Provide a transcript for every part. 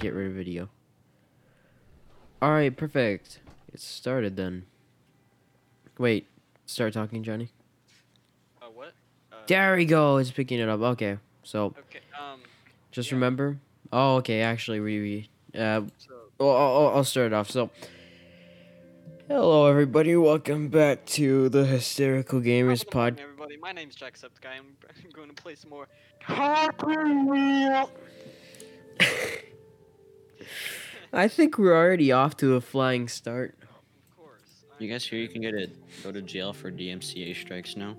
get rid of video. All right, perfect. It started then. Wait, start talking, Johnny. Uh, what? Uh, There we go. It's picking it up. Okay, so Okay. Um. just Yeah. remember. Oh, okay. Actually, we we uh, So. well, I'll, I'll- start it off. So, hello everybody. Welcome back to the Hysterical Gamers morning, Pod. Everybody, my name's Jacksepticeye. I'm, I'm going to play some more. I think we're already off to a flying start. You guys hear you can get a go to jail for DMCA strikes now,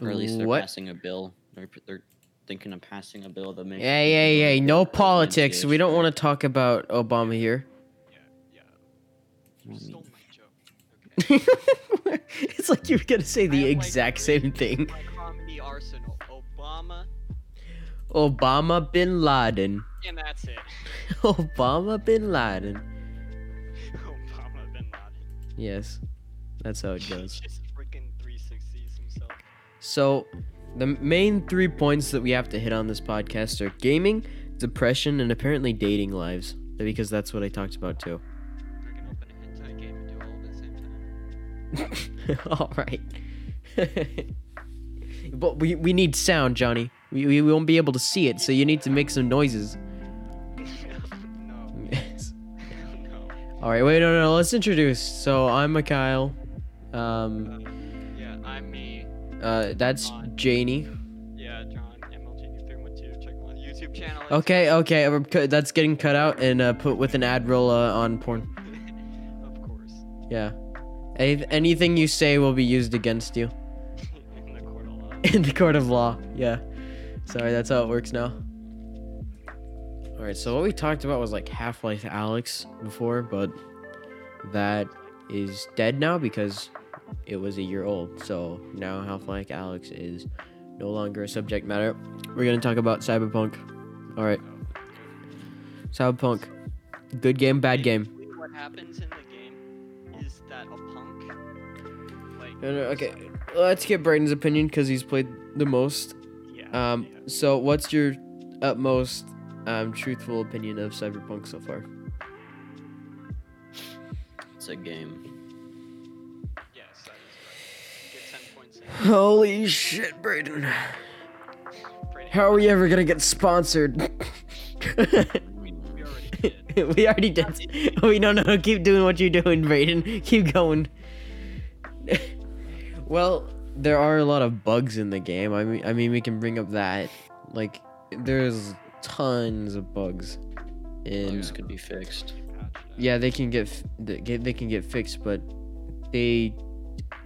or at least they're What? passing a bill. They're they're thinking of passing a bill that makes. Hey, hey, hey! No politics. We don't want to talk about Obama here. Yeah, yeah. Stole my joke. Okay. it's like you were gonna say the have, like, exact same thing. My arsenal. Obama, Obama bin Laden. and that's it. Obama bin Laden. Obama bin Laden. Yes, that's how it goes. Just freaking 360s himself. So, the main three points that we have to hit on this podcast are gaming, depression, and apparently dating lives. Because that's what I talked about too. We're gonna open a hentai game and do all of it at the same time. All right. but we, we need sound, Johnny. We, we won't be able to see it, so you need to make some noises. All right, wait, no, no, no, let's introduce. So I'm Mikhail. Um, Yeah, I'm me. uh, that's Janie. Yeah, John, MLG312. Check my YouTube channel. Okay, okay, that's getting cut out and uh, put with an ad roll uh, on porn. of course. Yeah. Any- anything you say will be used against you In the court of law. in the court of law. Yeah. Sorry, that's how it works now. All right, so what we talked about was like Half-Life Alyx before, but that is dead now because it was a year old. So now Half-Life Alyx is no longer a subject matter. We're gonna talk about Cyberpunk. All right, Cyberpunk. Good game, bad game. What happens in the game is that a punk. Like. No, no, okay, let's get Brayden's opinion because he's played the most. Yeah. Um, yeah. so what's your utmost um, truthful opinion of Cyberpunk so far? It's a game. Yes, that is right. Get 10 points in. Holy shit, Brayden. How are we ever gonna get sponsored? We, we already did. we already did. We no, no, no, keep doing what you're doing, Brayden. Keep going. well, there are a lot of bugs in the game. I mean, I mean, we can bring up that. Like, there's tons of bugs. In Bugs could be fixed. Yeah they can get they they can get fixed but they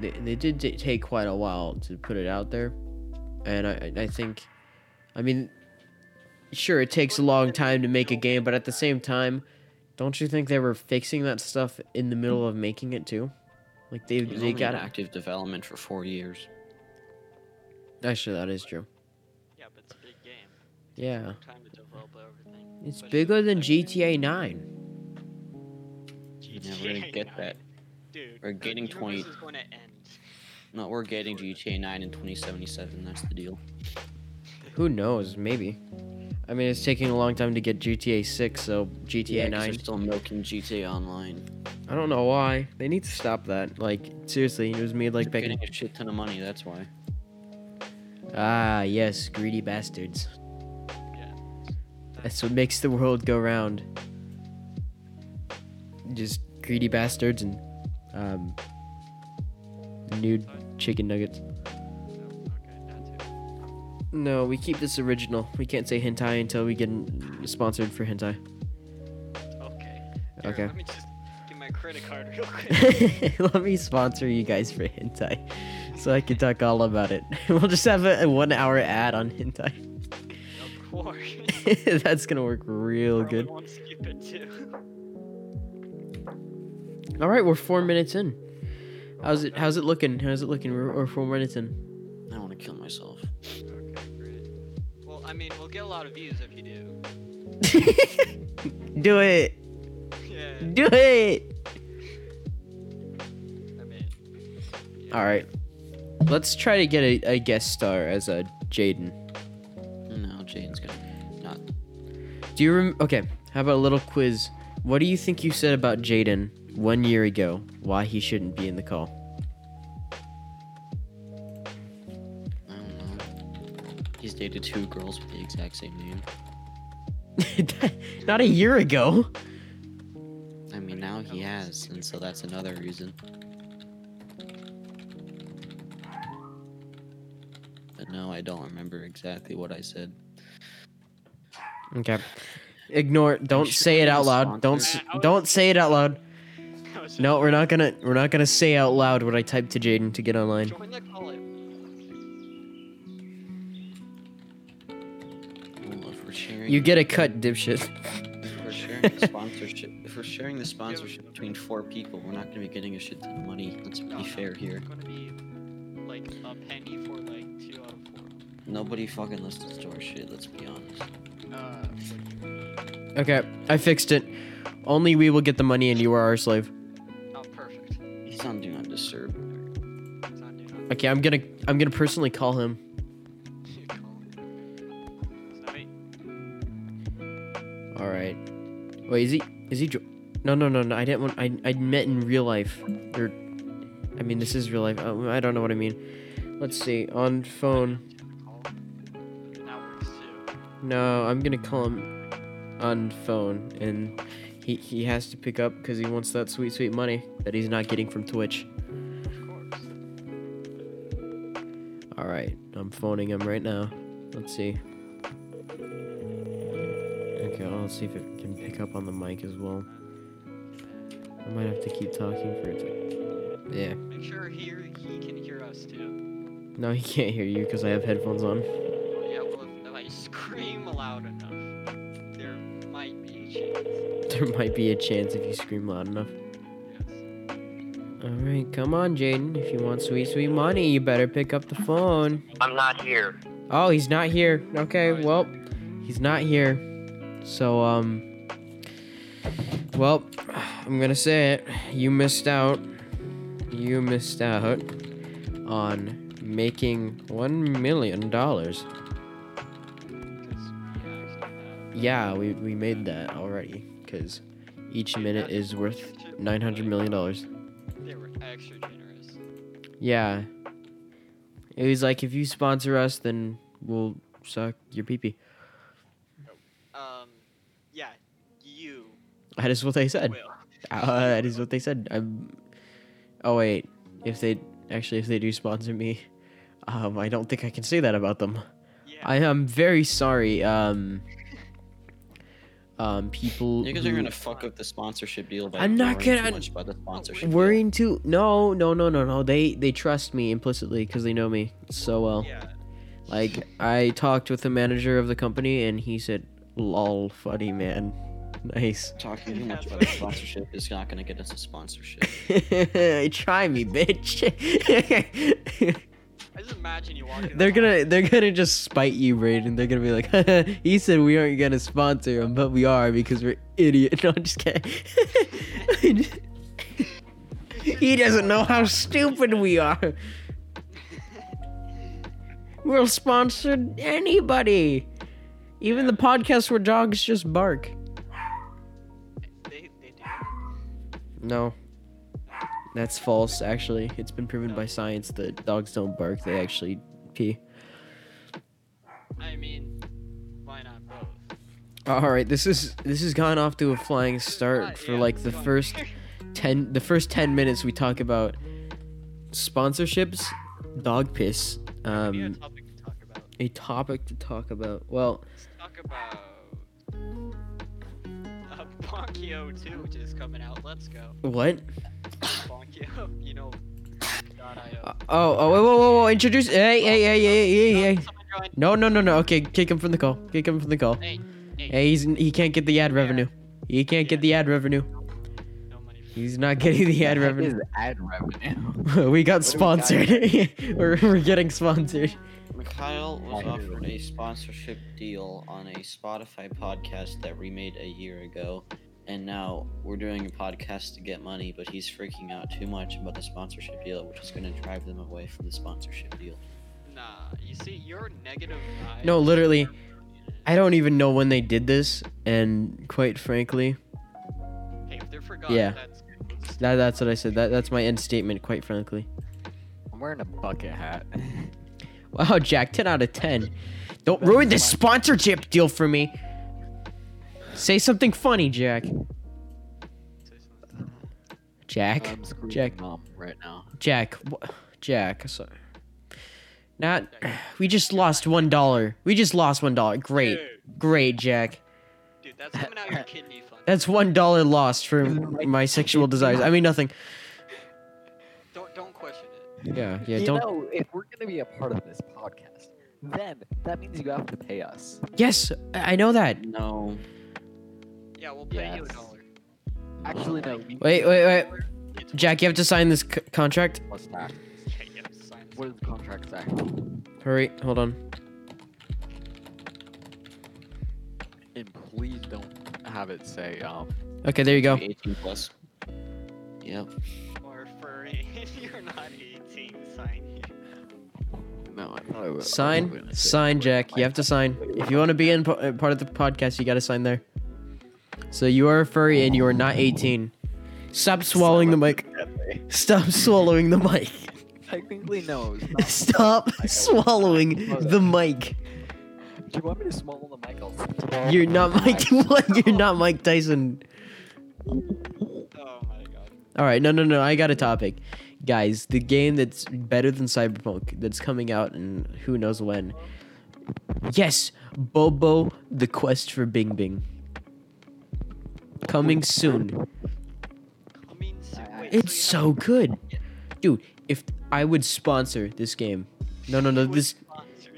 they, they did take quite a while to put it out there and I, I think i mean sure it takes a long time to make a game but at the same time don't you think they were fixing that stuff in the middle of making it too like they It they only got in active development for four years. actually that is true Yeah, but it's a big game. yeah Long time to develop everything. It's especially bigger than gta 9 Yeah, we're gonna get GTA that. Dude, We're getting 20 is going to end. No, we're getting GTA 9 in 2077. That's the deal. who knows maybe i mean it's taking a long time to get gta 6 so gta Yeah, 'cause 9 they're still milking GTA Online. I don't know why. They need to stop that. Like seriously, it was made like They're back. getting a shit ton of money. That's why. Ah, yes, greedy bastards. That's what makes the world go round. Just greedy bastards and um nude chicken nuggets. Okay, that too. No, we keep this original. We can't say hentai until we get sponsored for hentai. Okay. Here, Okay. Let me just get my credit card real quick. Let me sponsor you guys for hentai, so I can talk all about it. We'll just have a, a one-hour ad on hentai. of course. That's gonna work real Probably good. won't skip it too. All right, we're four minutes in. How's it? How's it looking? How's it looking? We're, we're four minutes in. I want to kill myself. Okay, great. Well, I mean, we'll get a lot of views if you do. Do it. Yeah. Do it. I mean. yeah. All right. Let's try to get a, a guest star as a Jaden. Do you rem- okay? How about a little quiz? What do you think you said about Jaden one year ago? Why he shouldn't be in the call? I don't know. He's dated two girls with the exact same name. Not a year ago. I mean, now he has, and so that's another reason. But no, I don't remember exactly what I said. Okay. Ignore. Don't should say it out loud. Don't s- don't say it out loud. No, we're not gonna we're not gonna say out loud what I typed to Jaden to get online. Join the call. if we're sharing, You get a cut, dipshit. If we're sharing the sponsorship, if we're sharing the sponsorship between four people, we're not gonna be getting a shit ton of money. Let's be no, fair here. It's gonna be like a penny for like two out of four. Nobody fucking listens to our shit. Let's be honest. Uh, what do you mean? Okay, I fixed it. Only we will get the money and you are our slave. Oh, perfect. He's on Do Not Disturb. It's on do not Okay, I'm gonna I'm gonna personally call him. All right. Wait, is he is he? Jo- no, no, no, no. I didn't want. I I met in real life. Or, I mean, this is real life. Uh, I don't know what I mean. Let's see. On phone. No, I'm gonna call him on phone, and he he has to pick up because he wants that sweet sweet money that he's not getting from Twitch. Of course. All right, I'm phoning him right now. Let's see. Okay, let's see if it can pick up on the mic as well. I might have to keep talking for it to. Yeah. Make sure here he can hear us too. No, he can't hear you because I have headphones on. There might be a chance if you scream loud enough. All right, come on, Jaden. If you want sweet, sweet money, you better pick up the phone. I'm not here. Oh, he's not here. Okay, well, he's not here. So, um, well, I'm gonna say it. You missed out. You missed out on making one million dollars. Because we actually have. Yeah, we, we made that already. Cause each minute is worth nine hundred million dollars. They were extra generous. Yeah. It was like if you sponsor us, then we'll suck your pee pee. Um, yeah, you That is what they said. Uh, that is what they said. I'm. Oh wait, if they actually if they do sponsor me, um, I don't think I can say that about them. Yeah. I am very sorry. Um. Um, people. You guys are gonna fuck up the sponsorship deal by I'm not gonna- too much about the sponsorship. deal. worrying too. No, no, no, no, no. They they trust me implicitly because they know me so well. yeah. Like I talked with the manager of the company and he said, "Lol, funny man, nice." Talking too much about the sponsorship is not gonna get us a sponsorship. Try me, bitch. I just imagine you walk in. they're gonna they're gonna just spite you, Braden. They're gonna be like, "He said we aren't gonna sponsor him, but we are because we're idiot." No, I'm just kidding. he doesn't know how stupid we are. We'll sponsor anybody, even the podcast where dogs just bark. They, they do. No. That's false, actually. It's been proven by science that dogs don't bark, they actually pee. I mean, why not both? Alright, this is this has gone off to a flying start for like the first ten the first ten minutes we talk about sponsorships, dog piss. A Um topic to talk about. a topic to talk about. Well, Let's talk about uh, Bonkyo 2, which is coming out. Let's go. what? Bonkyo, you know. Uh, oh, oh, whoa, whoa, whoa, whoa, introduce. Hey, hey, hey, hey, hey, hey. Someone. No, no, no, no. Okay, kick him from the call. Kick him from the call. Hey, hey, Hey, he's he can't get the ad revenue. He can't get the ad revenue. no money for He's not getting the ad revenue. ad revenue. we got What do we got sponsored. we're, we're getting sponsored. Mikhail was offered a sponsorship deal on a Spotify podcast that we made a year ago, and now we're doing a podcast to get money, but he's freaking out too much about the sponsorship deal, which is going to drive them away from the sponsorship deal. Nah, you see, your negative vibes No, literally, are. I don't even know when they did this, and quite frankly, Hey, if they're forgotten, Yeah. that's good. That that's what I said. That that's my end statement. Quite frankly. I'm wearing a bucket hat. Wow, Jack, 10 out of 10. Don't ruin this sponsorship deal for me. Say something funny, Jack. Jack. I'm Jack. mom right now. Jack. Jack. Sorry. Not. We just lost one dollar. We just lost one dollar. Great. Dude, Great, Jack. dude, that's coming out your kidney fund. That's one dollar lost for my sexual desires. I mean nothing. Don't don't question it. Yeah, yeah. you Don't. know, if we're gonna be a part of this podcast, then that means you have to pay us. Yes, I I know that. No. Yeah, we'll pay you a Yes. dollar. Actually, no. We Wait, wait, wait. It's Jack, you have to sign this c- contract. plus tax. Okay, you sign this. What does the contract say? Hurry. Hold on. And please don't have it say um. Okay, there you go. 18 plus. Yep. Or furry. If you're not 18, sign here. No, I thought it was. Sign, sign, Jack. You have to sign. If you want to be in po- uh, part of the podcast, you got to sign there. So you are a furry and you are not 18. Stop swallowing the mic. Stop swallowing the mic. Technically, no. Stop swallowing the mic. Do you want me to swallow the mic? I'll You're not Mike. What? You're not Mike Tyson. Oh my god. All right, no, no, no. I got a topic, guys. The game that's better than Cyberpunk that's coming out and who knows when. Yes, Bobo: The Quest for Bing Bing. Coming soon. I mean, so, I- I- wait, It's so so good, dude. If I would sponsor this game, no, no, no. This.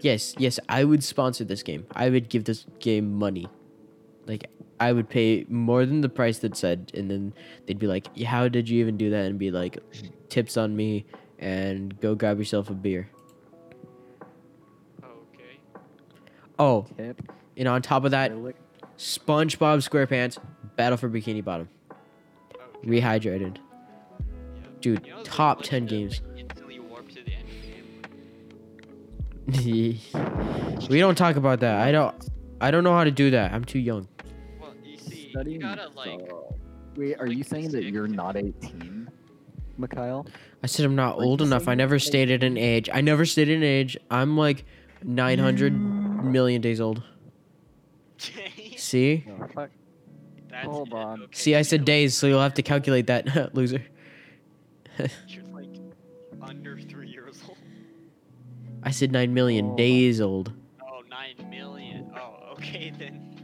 Yes, yes, I would sponsor this game. I would give this game money. Like I would pay more than the price that said, and then they'd be like, "How did you even do that?" And be like, "Tips on me," and go grab yourself a beer. Okay. Oh, tip. and on top of that, SpongeBob SquarePants Battle for Bikini Bottom, okay. rehydrated. yeah. Dude, You know, top 10 that, games. like, instantly warp to the end of the game. we don't talk about that. I don't. I don't know how to do that. I'm too young. Well, you see, you gotta like. Wait, are like you saying that you're not 18, Mikhail? I said I'm not Are old enough. I never stated an age. I never stated an age. I'm like 900 million days old. See? No, fuck. That's Hold it, on. okay, See, I said days, so you'll have to calculate that, loser. You're like under three years old. I said 9 million Oh. days old. Oh, nine million. Oh, okay then.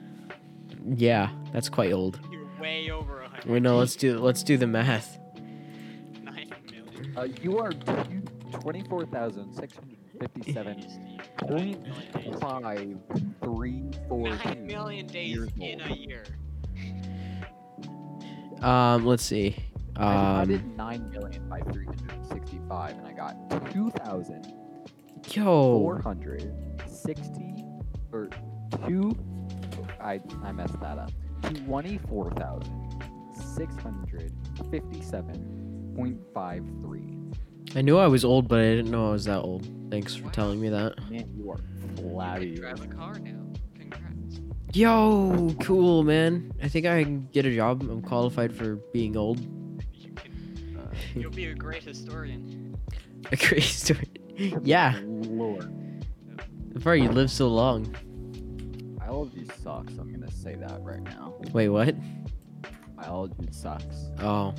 Yeah, that's quite old. You're way over a hundred. Wait, no, let's do let's do the math. Nine million. Uh, you are two- 24,657 point five three four Nine two million days in a year. Um, let's see. I, did, I Um, did 9 million by 365 and I got 2,460 yo, or 2 I I messed that up. 24,657.53. I knew I was old, but I didn't know I was that old. Thanks for telling me that. Man, you are You can drive a car now. Congrats. Yo, cool, man. I think I can get a job. I'm qualified for being old. You can. You'll be a great historian. A great historian? Yeah, Lord. before you live so long. Biology sucks. I'm gonna say that right now. Wait, what? Biology sucks. Oh,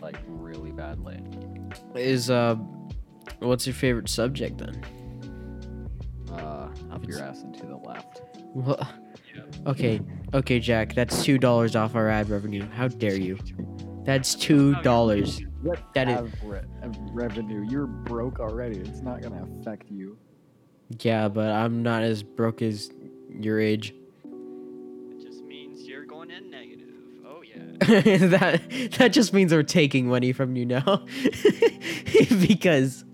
Like really badly. is uh, what's your favorite subject then? Uh, up your ass and to the left. Well, Yeah. okay, okay, Jack. That's two dollars off our ad revenue. How dare you? That's two oh, dollars. What That is- re- revenue? You're broke already. It's not gonna affect you. Yeah, but I'm not as broke as your age. It just means you're going in negative. Oh yeah. that that just means we're taking money from you now. because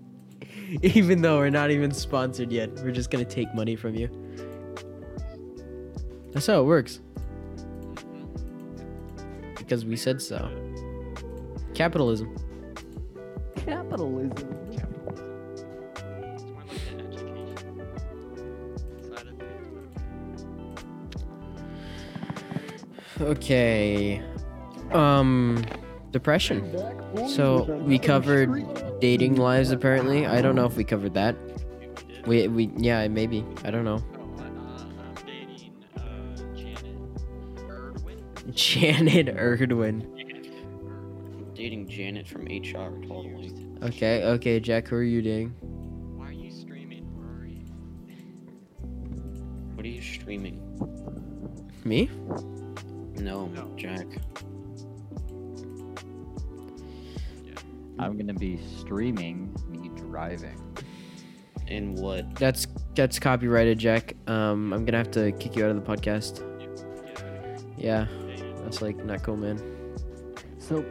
even though we're not even sponsored yet, we're just gonna take money from you. That's how it works. Because we said so. Capitalism. Capitalism. It's more like the education side of things. Okay. Um, depression. So we covered dating lives. Apparently, I don't know if we covered that. We we yeah maybe I don't know. Janet Erdwin. Janet Erdwin. Dating Janet from HR, totally. Okay okay Jack, who are you dating? Why are you streaming, Rory? What are you streaming? Me? No, No. Jack. I'm gonna be streaming me driving. In what? That's that's copyrighted, Jack. Um, I'm gonna have to kick you out of the podcast. Yeah, that's like not cool, man. So,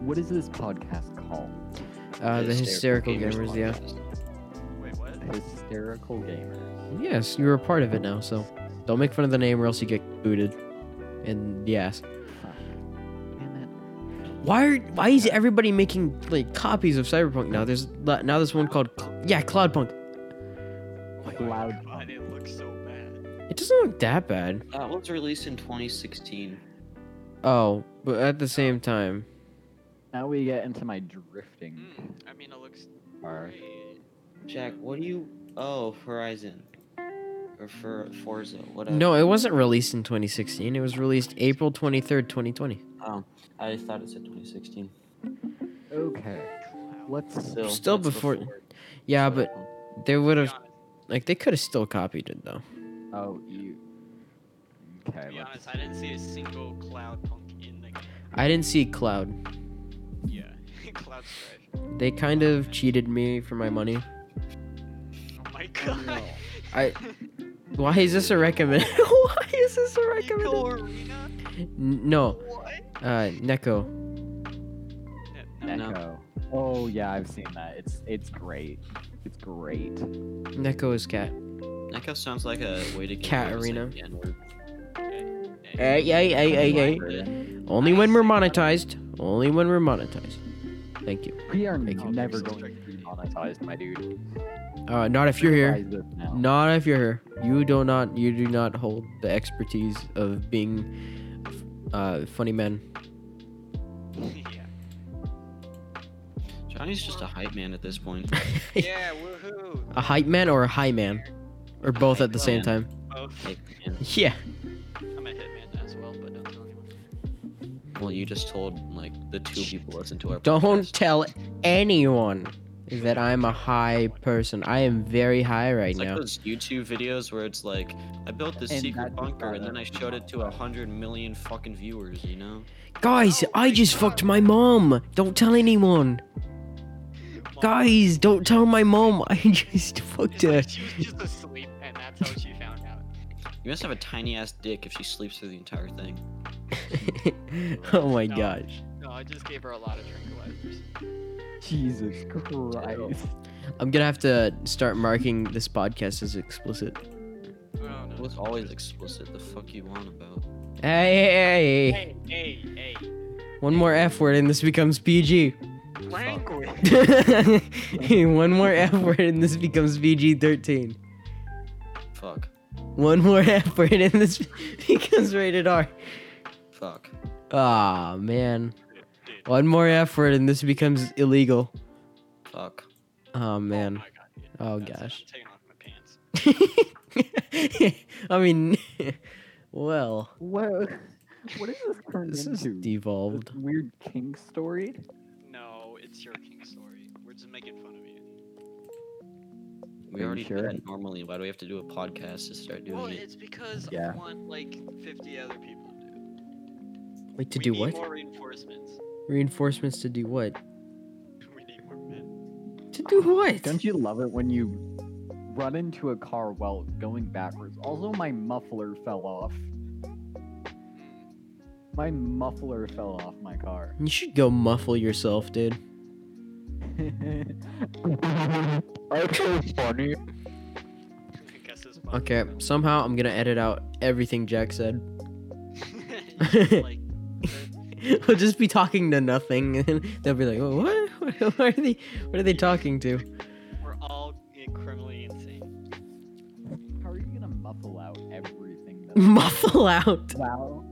what is this podcast called? Uh, the hysterical gamers, yeah. podcast. Wait, what? Hysterical Gamers. Yes, you're a part of it now, so don't make fun of the name or else you get booted in the ass. Why are why is everybody making like copies of Cyberpunk now? There's now there's one called Cl- yeah Cloudpunk. Cloud. God, it looks so bad. It doesn't look that bad. That was released in 2016. Oh, but at the same time, Now we get into my drifting Mm, I mean, it looks part. great. Jack, what do you? Oh, Horizon. Or for Forza, whatever. no, it wasn't released in 2016. It was released April 23rd, 2020. Oh, I thought it said 2016. Okay. Let's. Still, Still that's before- Yeah, but they would have like they could have still copied it though. Oh, you. Okay. to be let's- honest, I didn't see a single cloud punk in the game. I didn't see Cloud. Yeah, cloud trash. They kind of cheated me for my money. Oh my god. I- Why is this a recommend? Why is this a recommend? Nico Arena? No, What? uh, Neko. No, No. Echo. Oh yeah, I've seen that. It's it's great. It's great. Neko is cat. Neko sounds like a way to get Cat rid of arena. The Hey, hey, hey, hey, hey. Only when we're monetized. Only when we're monetized. Thank you. We are Thank you. never going to be monetized, my dude. Uh, not if you're here. Realize this now. Not if you're here. You do not. You do not hold the expertise of being, uh, funny man. yeah. Johnny's just a hype man at this point. Yeah, woohoo. a hype man or a high man, or both at the same man. time. Both. Yeah. Well, you just told like the two people listen to our. Don't podcast. tell anyone that I'm a high person. I am very high right It's like those YouTube videos where it's like, I built this And secret bunker and then I showed it to a hundred million fucking viewers, you know? Guys, Oh I just God. fucked my mom. Don't tell anyone. Mom, Guys, don't tell my mom. I just fucked it's her. like she was just asleep, and that's how she found out. You must have a tiny ass dick if she sleeps through the entire thing. oh my No. gosh. No, I just gave her a lot of tranquilizers. Jesus Christ. I'm gonna have to start marking this podcast as explicit. Oh no. It was always explicit. The fuck you want about? Hey, hey, Hey, hey, hey. hey. One more F word and this becomes PG. Language. One more F word and this becomes PG 13. Fuck. One more F word and this becomes rated R. Fuck. Ah man. One more F word and this becomes illegal. Fuck. Oh man. Oh, my God, yeah, Oh, gosh. I'm taking off my pants. I mean, well, What? What is this turned this is into? devolved. This weird king story? No, it's your king story. We're just making fun of you. We Are already sure? do that normally. Why do we have to do a podcast to start doing Well, it? Well, it's because Yeah. I want like 50 other people to do. Wait, to we do need what? More reinforcements. Reinforcements to do what? We need more men. To do what? Don't you love it when you run into a car while going backwards? Also, my muffler fell off. Hmm. My muffler fell off my car. You should go muffle yourself, dude. That's funny. I guess it's fun. Okay, somehow I'm gonna edit out everything Jack said. Like, we'll just be talking to nothing, and they'll be like, oh, "What? What are they? What are they talking to?" we're all criminally insane. How are you gonna muffle out everything? That... Muffle out. wow.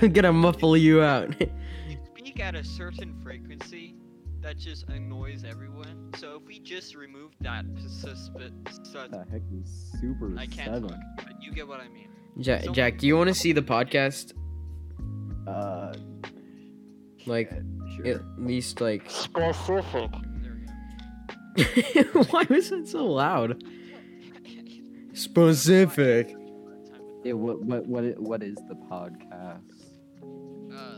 I'm gonna muffle you out. you speak at a certain frequency that just annoys everyone. So if we just remove that suspi- sus- the heck is Super I can't Seven? talk, but you get what I mean. Jack, Someone- Jack, do you want to see the podcast? Uh, Like, shit, At least like. Specific. There we go. Why was that so loud? Specific. Yeah, what what what what is the podcast?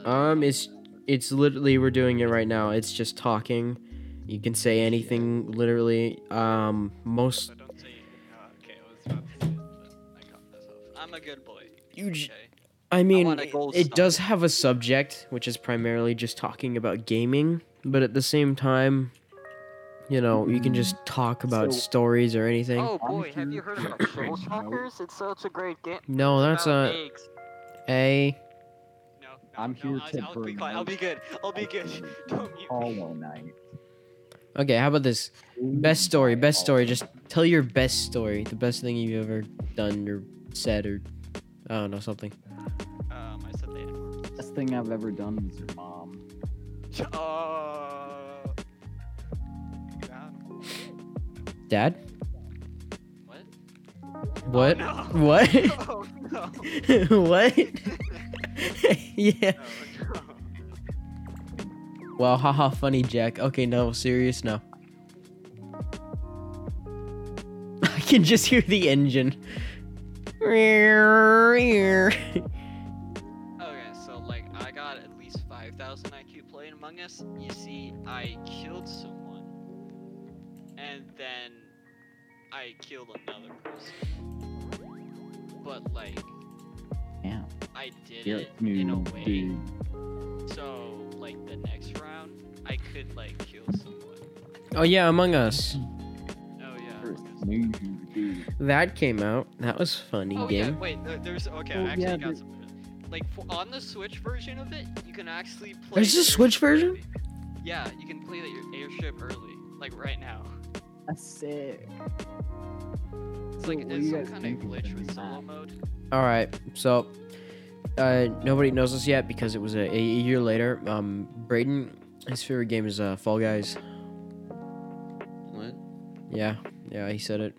Uh, Um, it's it's literally we're doing it right now. It's just talking. You can say anything, literally. Um, most so don't say. Uh, okay, I was about to say it, but I caught myself. I'm a good boy. You Okay. I mean, want a it, gold it does have a subject, which is primarily just talking about gaming, but at the same time, you know, you can just talk about So- stories or anything. Oh boy, have you heard about bring Soul out- Shockers? It's such a great game. no, that's about a eggs. a. No, no, I'm no, here I'll, I'll be bring quiet. I'll be good. I'll be good. Don't mute me. Hollow Knight. Okay, how about this? Best story, best story. Just tell your best story, the best thing you've ever done or said or I don't know something. Thing I've ever done was your mom. Uh. yeah. Dad? What? What? no. What? Oh no. what? yeah. No, no. Well, haha, funny, Jack. Okay, no, serious, no. I can just hear the engine. Us. You see, I killed someone, and then I killed another person. But like, Yeah. I did You're it in a way, dude. so like the next round I could like kill someone. Oh yeah, Among Us. Oh yeah. You're Among Us. new, dude. That came out. That was funny Oh yeah, game. wait. There's okay. Oh, I actually yeah, got there- some. Like for, on the Switch version of it, you can actually play. There's a Switch version? early. Yeah, you can play the air- airship early, like right now. That's sick. It's like what it's you some kind of think glitch with solo map? mode. All right, so uh, nobody knows this yet because it was a, a year later. Um, Braden, his favorite game is uh, Fall Guys. What? Yeah, yeah, he said it.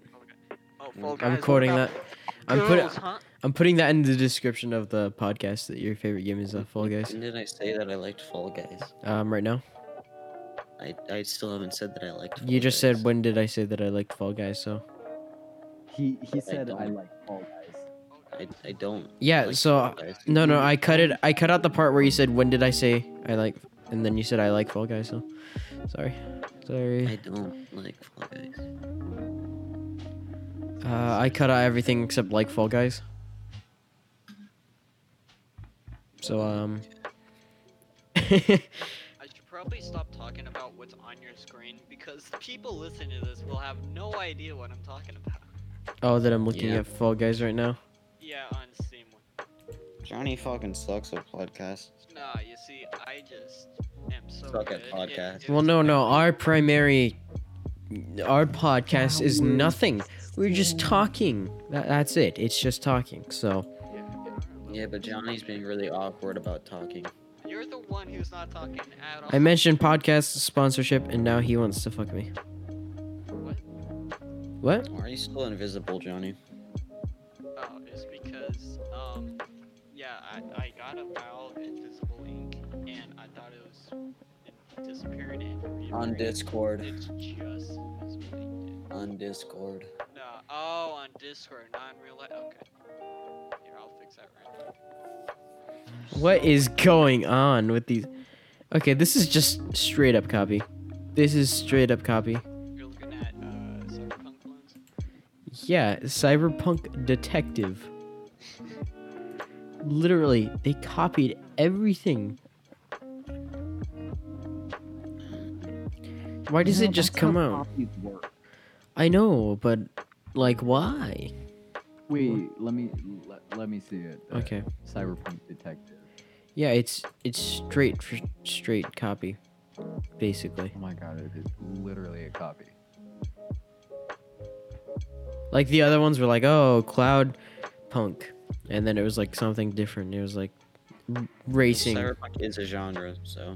Oh, Mm. Fall I'm Guys, what recording about that. I'm putting girls, huh? I'm putting that in the description of the podcast that your favorite game is uh, Fall Guys. When did I say that I liked Fall Guys? Um, right now. I, I still haven't said that I liked. You just Guys. said when did I say that I liked Fall Guys? So He he said I don't. like Fall Guys. I, I don't. yeah. like so Fall Guys. no, no, I cut it. I cut out the part where you said when did I say I like, and then you said I like Fall Guys. So sorry, sorry. I don't like Fall Guys. Uh, I cut out everything except like Fall Guys. So um. I should probably stop talking about what's on your screen because people listening to this will have no idea what I'm talking about. oh, that I'm looking Yeah. at Fall Guys right now. Yeah, on Steam. Johnny fucking sucks at podcasts. Nah, you see, I just am so Suck at good. Podcasts. Well, no, no. Our primary, our podcast is nothing. We're just talking. That, that's it. It's just talking. So Yeah, yeah, Yeah, but Johnny's being really awkward about talking. You're the one who's not talking at all. I mentioned podcast sponsorship, and now he wants to fuck me. What? What? Why are you still invisible, Johnny? Oh, it's because, um, yeah, I, I got a vial of invisible ink, and I thought it was it disappeared and On. Discord. It's just invisible ink. On Discord. No, oh, on Discord, not in real life. Okay. Here, I'll fix that right now. What is going on with these? Okay, this is just straight up copy. This is straight up copy. You're looking at uh, Cyberpunk ones. Yeah, Cyberpunk Detective. Literally, they copied everything. Why does You it just that's come how out? Copies work. I know, but like, why? Wait, let me let, let me see it. uh, Okay. Cyberpunk Detective. Yeah, it's it's straight for straight copy, basically. Oh my god, it is literally a copy. Like the other ones were like, oh, Cloud Punk, and then it was like something different. It was like racing. Cyberpunk is a genre, so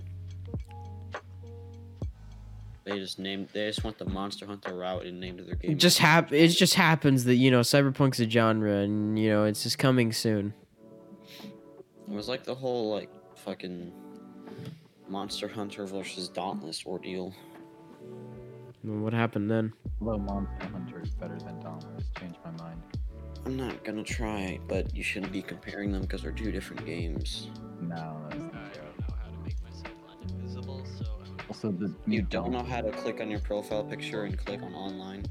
they just named. They just went the Monster Hunter route and named their game. It just hap- It just happens that you know cyberpunk's a genre, and you know it's just coming soon. It was like the whole like fucking Monster Hunter versus Dauntless ordeal. And What happened then? Hello, Monster Hunter is better than Dauntless. Changed my mind. I'm not gonna try, but you shouldn't be comparing them because they're two different games. No, that's Also, the You don't know how to click on your profile picture and click on online.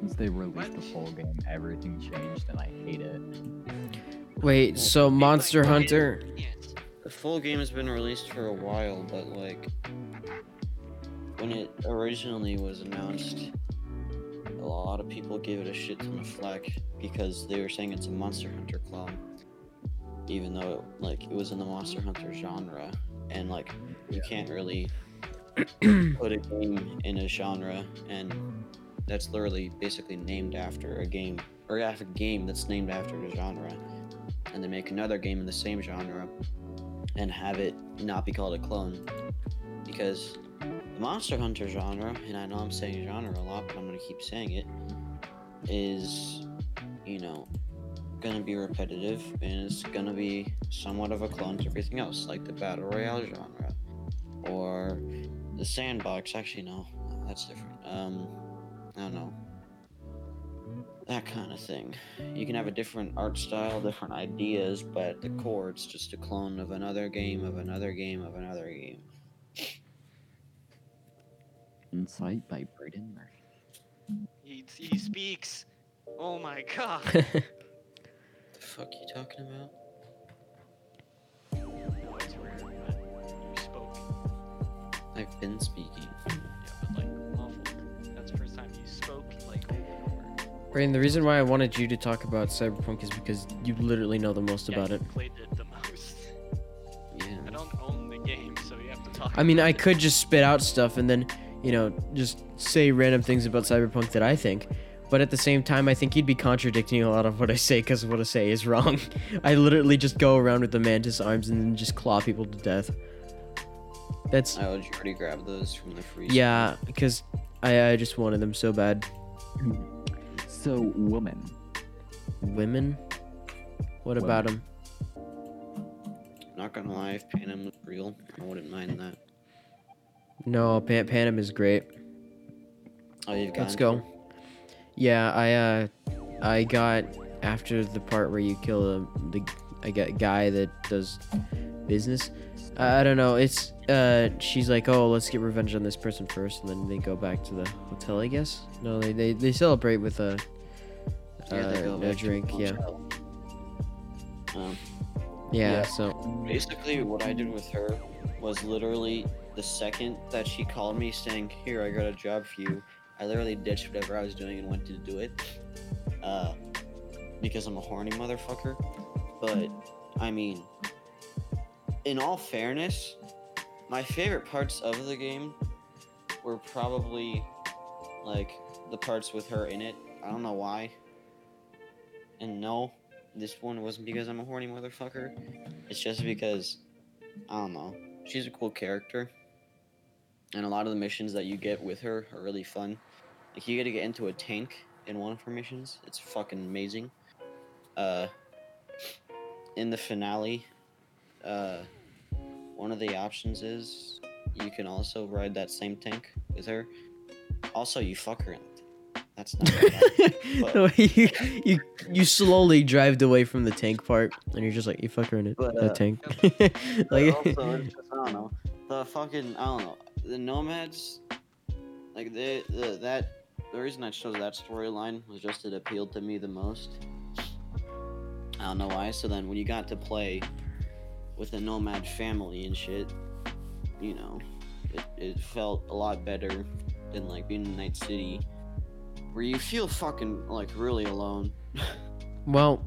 Since they released the full game, everything changed, and I hate it. Wait, so Monster game Hunter? The full game has been released for a while, but like when it originally was announced, a lot of people gave it a shit ton of flack because they were saying it's a Monster Hunter clone, even though like it was in the Monster Hunter genre, and like you can't really put a game in a genre, and that's literally basically named after a game or after a game that's named after a genre, and they make another game in the same genre and have it not be called a clone. Because the monster hunter genre and i know i'm saying genre a lot but i'm going to keep saying it is you know going to be repetitive and it's going to be somewhat of a clone to everything else like the battle royale genre or the sandbox actually no that's different um i don't know that kind of thing you can have a different art style, different ideas, but at the core, it's just a clone of another game, of another game, of another game. Insight by Braden Murphy. He, he speaks. Oh my god. The fuck you talking about? No, it's rare, but you spoke. I've been speaking. Yeah, but like muffled. That's the first time you spoke like over. The reason why I wanted you to talk about Cyberpunk is because you literally know the most Yeah, about it. Played it the most. Yeah. I don't own the game, so you have to talk. I mean, I it. could just spit out stuff and then, you know, just say random things about Cyberpunk that I think. But at the same time, I think you'd be contradicting a lot of what I say because what I say is wrong. I literally just go around with the mantis arms and then just claw people to death. That's I would already grab those from the free. yeah, because I I just wanted them so bad. So, woman. Women. What about them? Not gonna lie, if Panam was real, I wouldn't mind that. No, Pan- Panam is great. Oh, you've got. Let's go. Yeah, I uh, I got after the part where you kill the the I got guy that does business. I, I don't know. It's uh, she's like, oh, let's get revenge on this person first, and then they go back to the hotel. I guess. No, they they, they celebrate with a Yeah, uh, a drink. Yeah. Um, yeah, Yeah. So basically, what I did with her was literally the second that she called me saying, "Here, I got a job for you," I literally ditched whatever I was doing and went to do it. Uh, because I'm a horny motherfucker. But I mean, in all fairness, my favorite parts of the game were probably like the parts with her in it. I don't know why. And no, this one wasn't because I'm a horny motherfucker. It's just because I don't know. She's a cool character. And a lot of the missions that you get with her are really fun. Like you get to get into a tank in one of her missions. It's fucking amazing. Uh in the finale, uh one of the options is you can also ride that same tank with her. Also you fuck her in it. That's not bad. No, you, you you slowly drived away from the tank part, and you're just like, you fuck her in it, But, that uh, tank. Like, also, just, I don't know. The fucking I don't know. The nomads, like they the, that. The reason I chose that storyline was just it appealed to me the most. I don't know why. So then, when you got to play with a nomad family and shit, you know, it, it felt a lot better than like being in Night City, where you feel fucking like really alone. Well,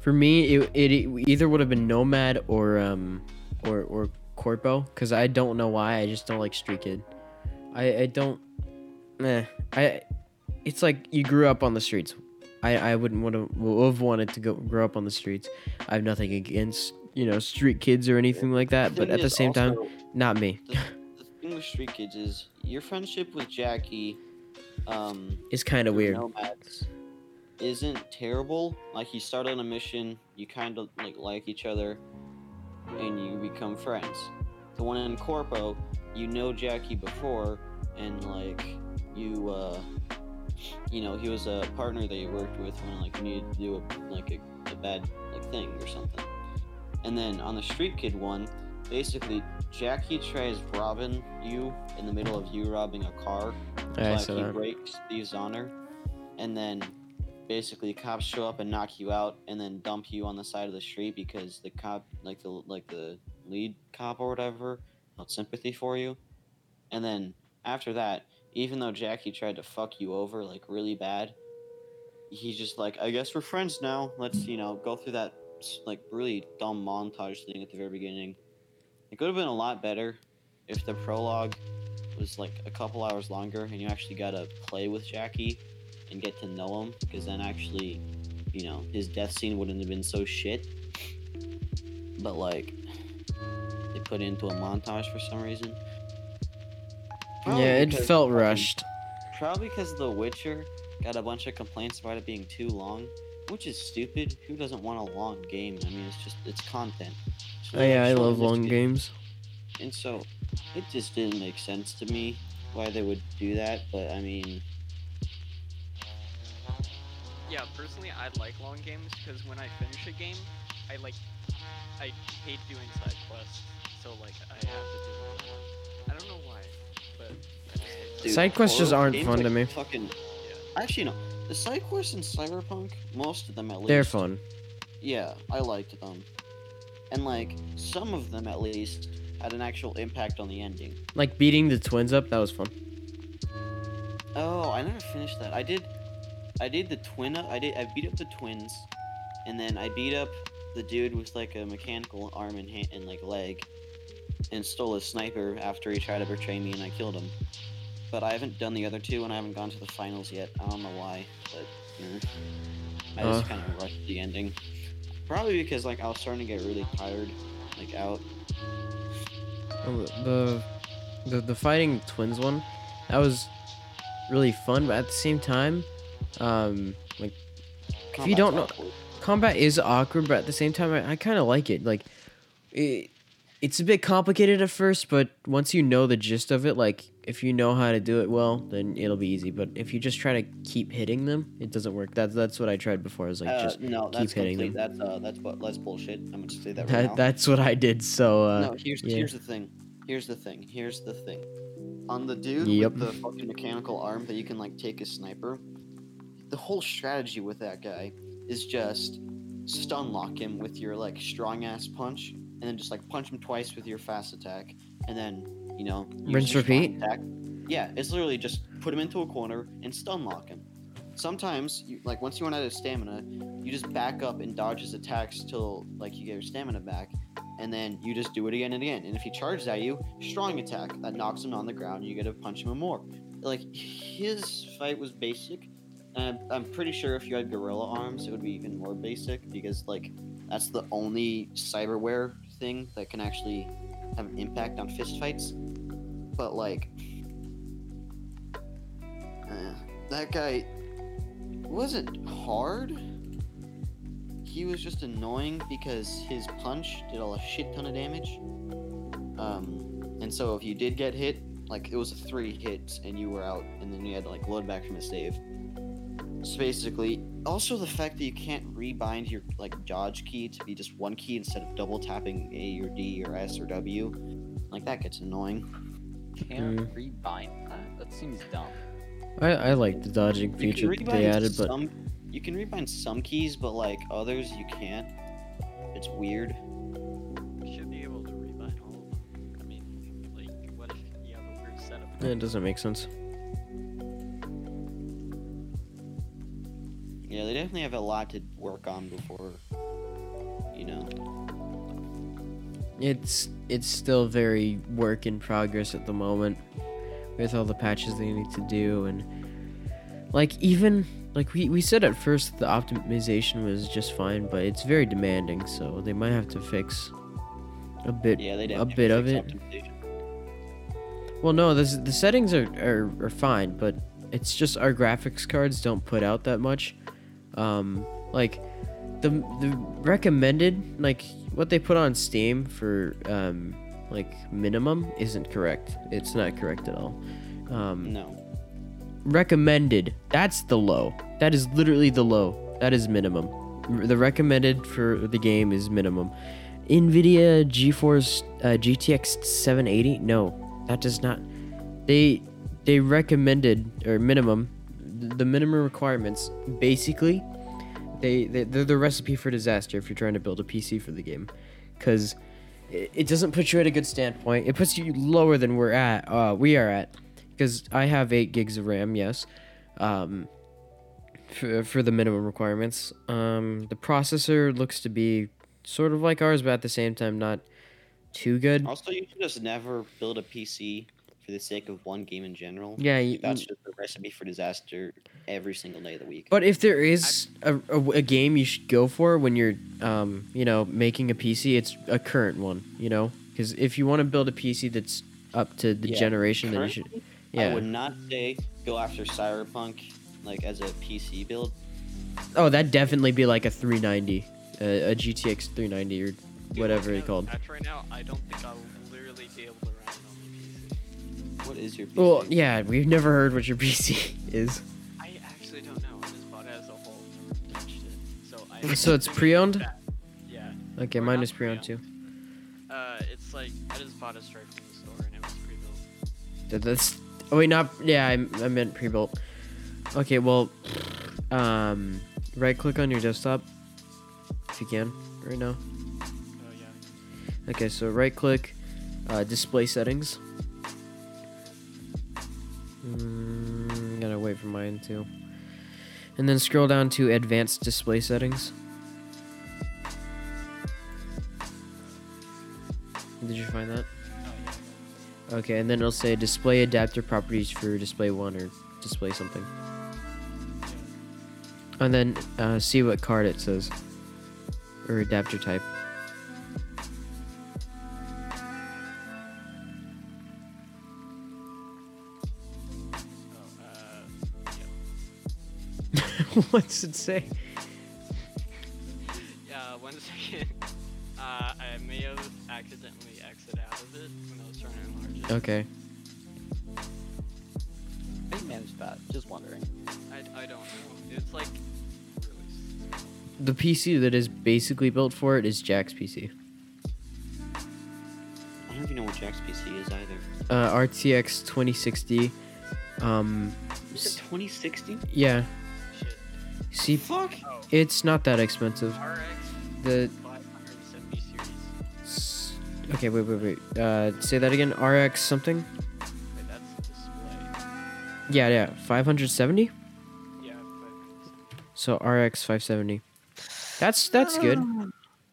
for me, it, it either would have been Nomad or um or or Corpo, because I don't know why. I just don't like Street Kid. I I don't. Eh, I. It's like you grew up on the streets. I I wouldn't want to have wanted to go grow up on the streets. I have nothing against you know street kids or anything like that, but at the is same time, not me. the, the thing with Street Kids is your friendship with Jackie, um, It's kind of weird. Nomads isn't terrible. Like you start on a mission, you kind of like like each other, and you become friends. The one in Corpo, you know Jackie before, and like you, uh, you know, he was a partner that you worked with when like you needed to do a like a, a bad like thing or something. And then on the Street Kid one, basically Jackie tries robbing you in the middle of you robbing a car. Yeah, like he that. breaks Steve's honor, and then basically cops show up and knock you out, and then dump you on the side of the street because the cop, like the like the lead cop or whatever, felt sympathy for you, and then after that, even though Jackie tried to fuck you over like really bad, he's just like, I guess we're friends now. Let's you know go through that like really dumb montage thing at the very beginning. It could have been a lot better if the prologue was like a couple hours longer and you actually got to play with Jackie and get to know him because then actually, you know, his death scene wouldn't have been so shit. But like, they put it into a montage for some reason. Probably Yeah, it because felt fucking- rushed. Probably because The Witcher got a bunch of complaints about it being too long, which is stupid. Who doesn't want a long game? I mean, it's just it's content. So, Oh yeah, I love long kid- games. and so it just didn't make sense to me why they would do that. But I mean, Yeah, personally, I like long games because when I finish a game, I like, I hate doing side quests, so like I have to do them. I don't know why, dude, Side quests just aren't fun like to me. Fucking, actually no. The side quests in Cyberpunk, most of them at least, They're fun. Yeah, I liked them, and like some of them at least had an actual impact on the ending. Like beating the twins up, that was fun. Oh, I never finished that. I did, I did the twin up. I did. I beat up the twins, and then I beat up the dude with like a mechanical arm and hand and like leg, and stole his sniper after he tried to betray me, and I killed him. But I haven't done the other two, and I haven't gone to the finals yet. I don't know why, but eh. I just Uh. kind of rushed the ending. Probably because like I was starting to get really tired, like out. Oh, The the the fighting twins one, that was really fun, but at the same time, um, like If you don't know- awkward. combat is awkward, but at the same time, I, I kind of like it. Like, it, it's a bit complicated at first, but once you know the gist of it, like if you know how to do it well, then it'll be easy. But if you just try to keep hitting them, it doesn't work. That's that's what I tried before. I was like, Uh, just no, keep that's hitting complete. them. That's uh, that's what that's bullshit. I'm gonna say that right that, now. that's what I did. So uh, no, here's yeah. here's the thing. Here's the thing. Here's the thing. On the dude Yep. with the fucking mechanical arm that you can like take a sniper, the whole strategy with that guy is just stun lock him with your like strong ass punch, and then just like punch him twice with your fast attack, and then you know Rinse, repeat? Attack. Yeah, it's literally just put him into a corner and stun lock him. Sometimes, you, like once you run out of stamina, you just back up and dodge his attacks till like you get your stamina back, and then you just do it again and again. And if he charges at you, strong attack that knocks him on the ground. You get to punch him more. Like his fight was basic. And I'm pretty sure if you had gorilla arms, it would be even more basic because like that's the only cyberware thing that can actually have an impact on fist fights. But like, uh, that guy wasn't hard. He was just annoying because his punch did all a shit ton of damage. Um, and so if you did get hit, like it was a three hits and you were out, and then you had to like load back from the save. So basically, also the fact that you can't rebind your like dodge key to be just one key instead of double tapping A or D or S or W, like that gets annoying. Can't Mm. rebind that. That seems dumb. I, I like the dodging feature that they added, but some. You can rebind some keys, but like others you can't. It's weird. You should be able to rebind all of them. I mean, like, what if you have a weird setup? it doesn't make sense. Yeah, they definitely have a lot to work on before, you know. It's it's still very work in progress at the moment with all the patches they need to do and like even like we, we said at first the optimization was just fine, but it's very demanding, so they might have to fix a bit. Yeah, they a bit of it. Well, no, this, the settings are, are, are fine, but it's just our graphics cards don't put out that much. Um, like the the recommended like what they put on Steam for um like minimum isn't correct. It's not correct at all. Um, No. recommended that's the low that is literally the low that is minimum the recommended for the game is minimum nvidia geforce uh, gtx 780 no that does not they they recommended or minimum the minimum requirements basically they, they they're the recipe for disaster if you're trying to build a pc for the game because it, doesn't put you at a good standpoint it puts you lower than we're at uh we are at because I have eight gigs of RAM. Yes, um, for for the minimum requirements. Um, the processor looks to be sort of like ours, but at the same time not too good. Also, you should just never build a PC for the sake of one game in general. Yeah, you, That's just a recipe for disaster every single day of the week. but if there is a, a, a game you should go for when you're um you know making a PC, it's a current one. You know, because if you want to build a PC that's up to the Yeah, generation, then you should. Yeah. I would not say go after Cyberpunk like as a PC build. Oh, that'd definitely be like a 390, uh, a GTX 390 or Dude, whatever looking it's called. right now, I don't think I'll literally be able to run it on my PC. What is your PC? Well, yeah, we've never heard what your PC is. I actually don't know. I just bought it as a whole. never touched it. So I. So it's pre-owned? Yeah. Okay, Or mine is pre-owned too. Uh, it's like I just bought it straight from the store and it was pre-built. That- That's. Oh wait, not. Yeah, I, I meant pre-built. Okay, well, um, right-click on your desktop if you can right now. Oh yeah. Okay, so right-click, uh, display settings. Mm, gotta wait for mine too. And then scroll down to advanced display settings. Did you find that? Okay, and then it'll say display adapter properties for display one or display something. And then uh, see what card it says or adapter type. What's it say? Yeah, one second. Uh, I may have accidentally exited out of it when I was trying to enlarge it. Okay. How do you manage that? Just wondering. I, I don't know. It's like really. The PC that is basically built for it is Jack's PC. I don't even know what Jack's PC is either. Uh, RTX 2060. Um, Is it 2060? yeah. Shit. See, Fuck. It's not that expensive. RX The 570 series. okay, wait, wait, wait. Uh, say that again. RX something. Wait, that's. Yeah, yeah. 570. Yeah, 570. So RX 570. That's that's good.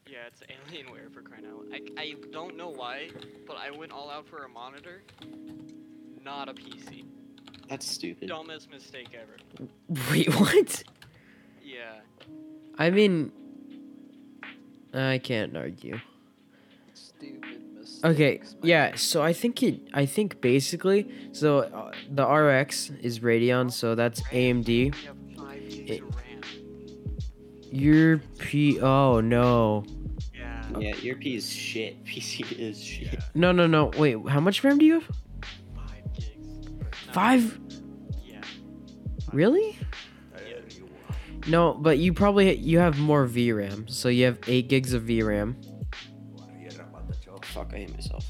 Yeah, it's Alienware for crying out. I, I don't know why, but I went all out for a monitor, not a PC. That's stupid. Dumbest mistake ever. Wait, what? Yeah. I mean, I can't argue. Stupid mistakes. Okay, yeah. So I think it. I think basically, so uh, the RX is Radeon, so that's AMD. We have 5 gigs It- Your P. Oh no. Yeah. Yeah, your P is shit. PC is shit. Yeah. No, no, no. Wait, how much RAM do you have? 5 gigs. Five? Yeah. Really? Yeah. No, but you probably you have more VRAM. So you have eight gigs of VRAM, Fuck, I hate myself.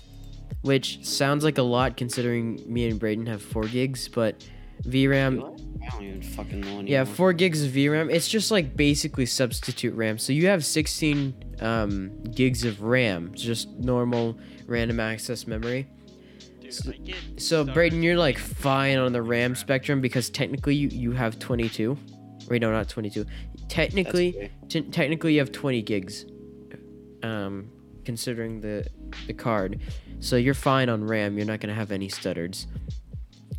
which sounds like a lot considering me and Braden have four gigs. But VRAM, What? I don't even fucking know anymore. yeah, four gigs of VRAM. It's just like basically substitute RAM. So you have 16 um, gigs of RAM, just normal random access memory. Dude, So- I So stuck Braden, you're like fine on the RAM RAM. spectrum because technically you, you have 22. Wait, no, not 22. Technically, okay. t- technically you have 20 gigs. Um, considering the the card, so you're fine on RAM. You're not gonna have any stutters.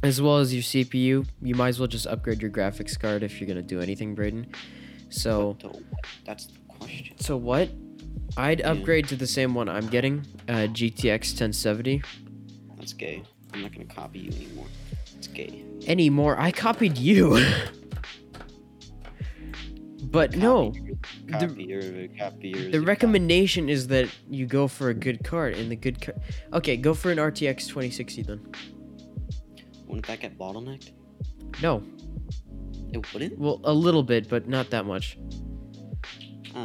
as well as your CPU. You might as well just upgrade your graphics card if you're gonna do anything, Braden. So, the- That's the question. so what? I'd Yeah. upgrade to the same one I'm getting, uh, GTX 1070. That's gay. I'm not gonna copy you anymore. It's gay. Anymore, I copied you. but no, Copier, copier. the recommendation is that you go for a good card, and the good card. Okay, go for an RTX 2060 then. Wouldn't that get bottlenecked? No, It wouldn't. well, a little bit, but not that much.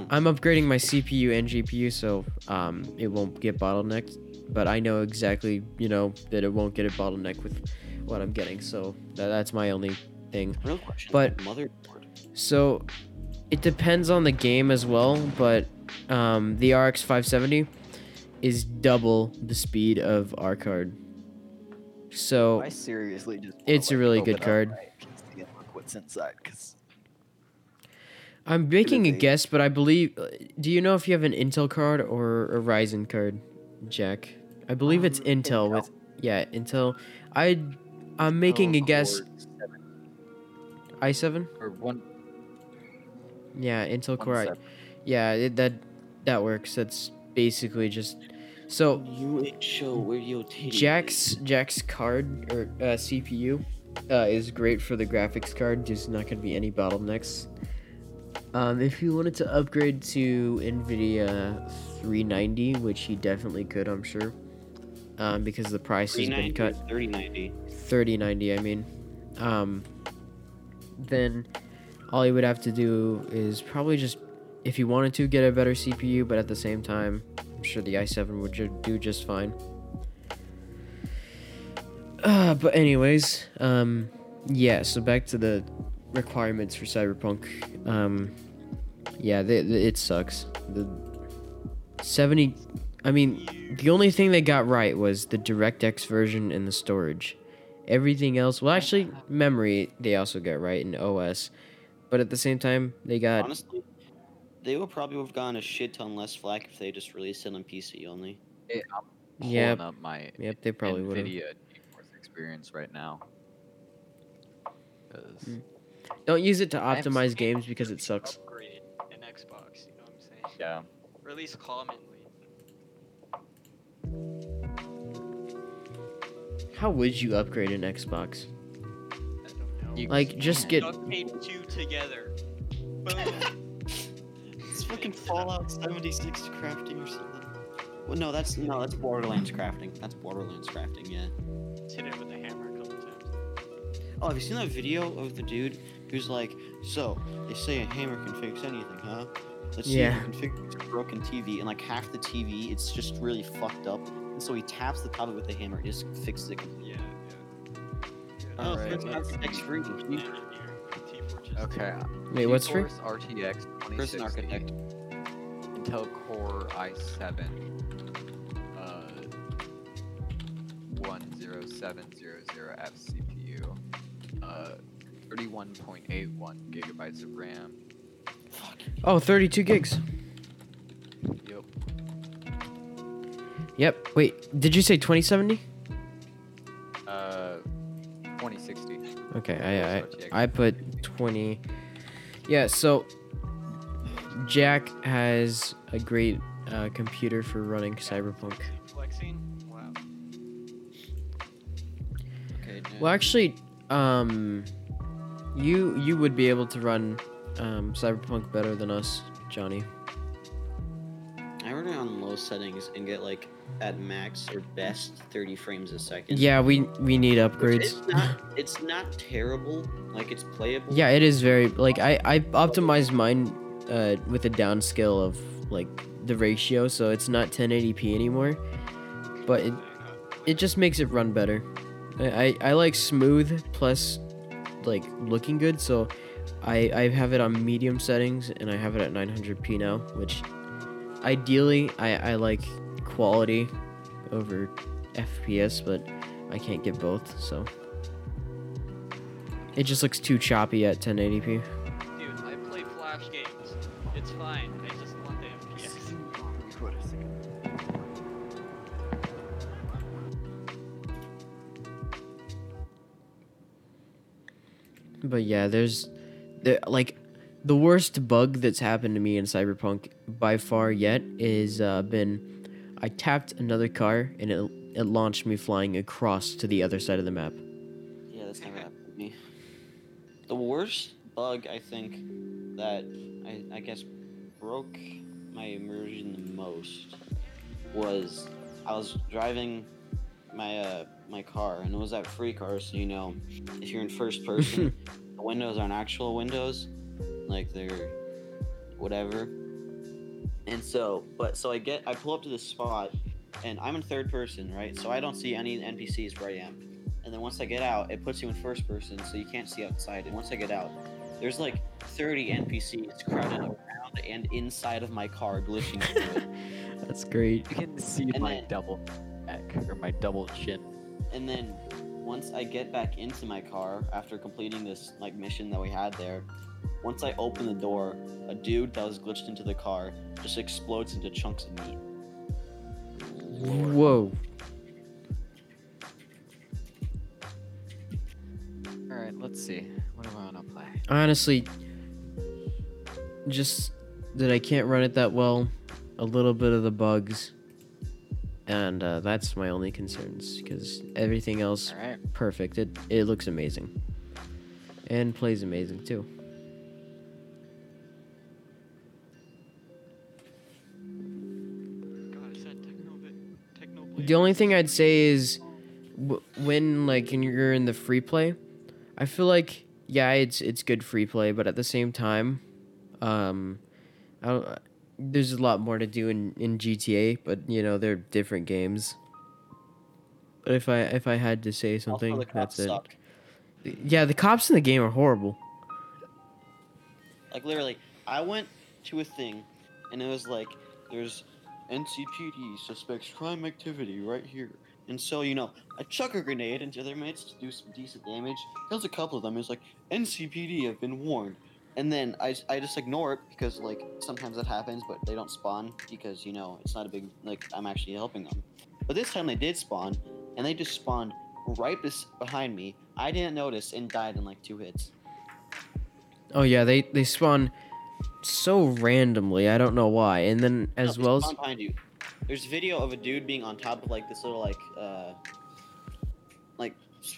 I'm upgrading my CPU and GPU, so um, it won't get bottlenecked. But I know exactly, you know, that it won't get a bottleneck with what I'm getting. So that, that's my only thing. Real question. But- motherboard. So it depends on the game as well. But um, the RX 570 is double the speed of our card. So I seriously just. It's a really good card. my PC and look what's inside, because I'm making a guess, but I believe. uh, Do you know if you have an Intel card or a Ryzen card, Jack? I believe it's Um, Intel, Intel. with yeah Intel. I I'm making a Oh, guess. I7. or one. Yeah, Intel Core. I, yeah, it, that that works. That's basically just so You show where Jack's Jack's card or uh, CPU uh, is great for the graphics card. There's not going to be any bottlenecks. Um, if you wanted to upgrade to NVIDIA 390, which he definitely could, I'm sure, um, because the price has been cut 3090. 3090, I mean, um, then all you would have to do is probably just, if you wanted to, get a better CPU, but at the same time, I'm sure the i7 would ju- do just fine. Uh, but anyways, um, yeah. So back to the requirements for Cyberpunk. Um, yeah, they, they- it sucks. The 70. I mean, the only thing they got right was the DirectX version and the storage. Everything else, well, actually, memory they also got right in OS, but at the same time, they got Honestly, they would probably have gotten a shit ton less flack if they just released it on PC only. Hey, I'm Yep. up my Yep, they probably would have. NVIDIA GeForce experience right now. Mm. Don't use it to optimize games because it sucks. Upgrade an Xbox, you know what I'm saying? yeah, Release commonly. How would you upgrade an Xbox? I don't know. You Like, just get. Duct tape two together. Boom. It's fucking Fallout 76 crafting or something. Well, no, that's no, that's Borderlands crafting. That's Borderlands crafting. Yeah. Just hit it with a hammer a couple times. Oh, have you seen that video of the dude who's like, so they say a hammer can fix anything, huh? Let's see if you can fix a broken TV, and like half the TV, it's just really fucked up. And so he taps the top of it with a hammer, it just fixes it. completely. Yeah, yeah. Oh, Alright, First let's Architect's free. Yeah, here. T4 just- okay. Wait, what's free? GeForce RTX 2060, Person Architect. Intel Core i7, uh, 10700F CPU, uh, 31.81 gigabytes of RAM. Fuck. Oh, 32 gigs. Yep. Yep. Wait, did you say 2070? Uh, 2060. Okay, I RTX. I, I put 20. Yeah, so Jack has a great uh, computer for running Cyberpunk. Flexing? Wow. Okay. Well, actually, um, you you would be able to run um, Cyberpunk better than us, Johnny. I run it on low settings and get like at max or best 30 frames a second. Yeah, we we need upgrades. It's not. It's not terrible. Like it's playable. Yeah, it is very like I I optimized mine uh, with a downscale of like the ratio, so it's not 1080p anymore, but it it just makes it run better. I I, I like smooth plus like looking good, so I I have it on medium settings and I have it at 900p now, which ideally I I like quality over FPS, but I can't get both, so it just looks too choppy at 1080p. Dude, I play Flash games. It's fine. I just want the FPS. but yeah, there's there like the worst bug that's happened to me in Cyberpunk by far yet is uh, been I tapped another car and it it launched me flying across to the other side of the map. Yeah, that's never happened to me. The worst bug I think that I, I guess broke my immersion the most was I was driving my uh my car and it was that free car so you know if you're in first person the windows aren't actual windows like they're whatever and so but so I get I pull up to this spot and I'm in third person right so I don't see any NPCs where I am and then once I get out it puts you in first person so you can't see outside and once I get out there's like 30 NPCs crowded around and inside of my car glitching. That's great. You can see And my then- double neck or my double chin. And then once I get back into my car after completing this like mission that we had there, once I open the door, a dude that was glitched into the car just explodes into chunks of meat. Whoa. All right, let's see. What do I want to play? Honestly, just that I can't run it that well, a little bit of the bugs, and uh, that's my only concerns because everything else All right. perfect. It it looks amazing, and plays amazing too. The only thing I'd say is w- when like when you're in the free play, I feel like yeah, it's it's good free play, but at the same time, um, I don't, there's a lot more to do in in GTA, but you know they're different games. But if I if I had to say something, that's it. suck. Yeah, the cops in the game are horrible. Like literally, I went to a thing, and it was like, "There's NCPD suspects crime activity right here." And so you know, I chuck a grenade into their midst to do some decent damage. Kills a couple of them. It's like NCPD have been warned. And then I, I just ignore it because like sometimes that happens, but they don't spawn because you know it's not a big like I'm actually helping them. But this time they did spawn, and they just spawned right bes- behind me. I didn't notice and died in like two hits. Oh yeah, they they spawn so randomly. I don't know why. And then as No, well as behind you. There's video of a dude being on top of like this little like uh like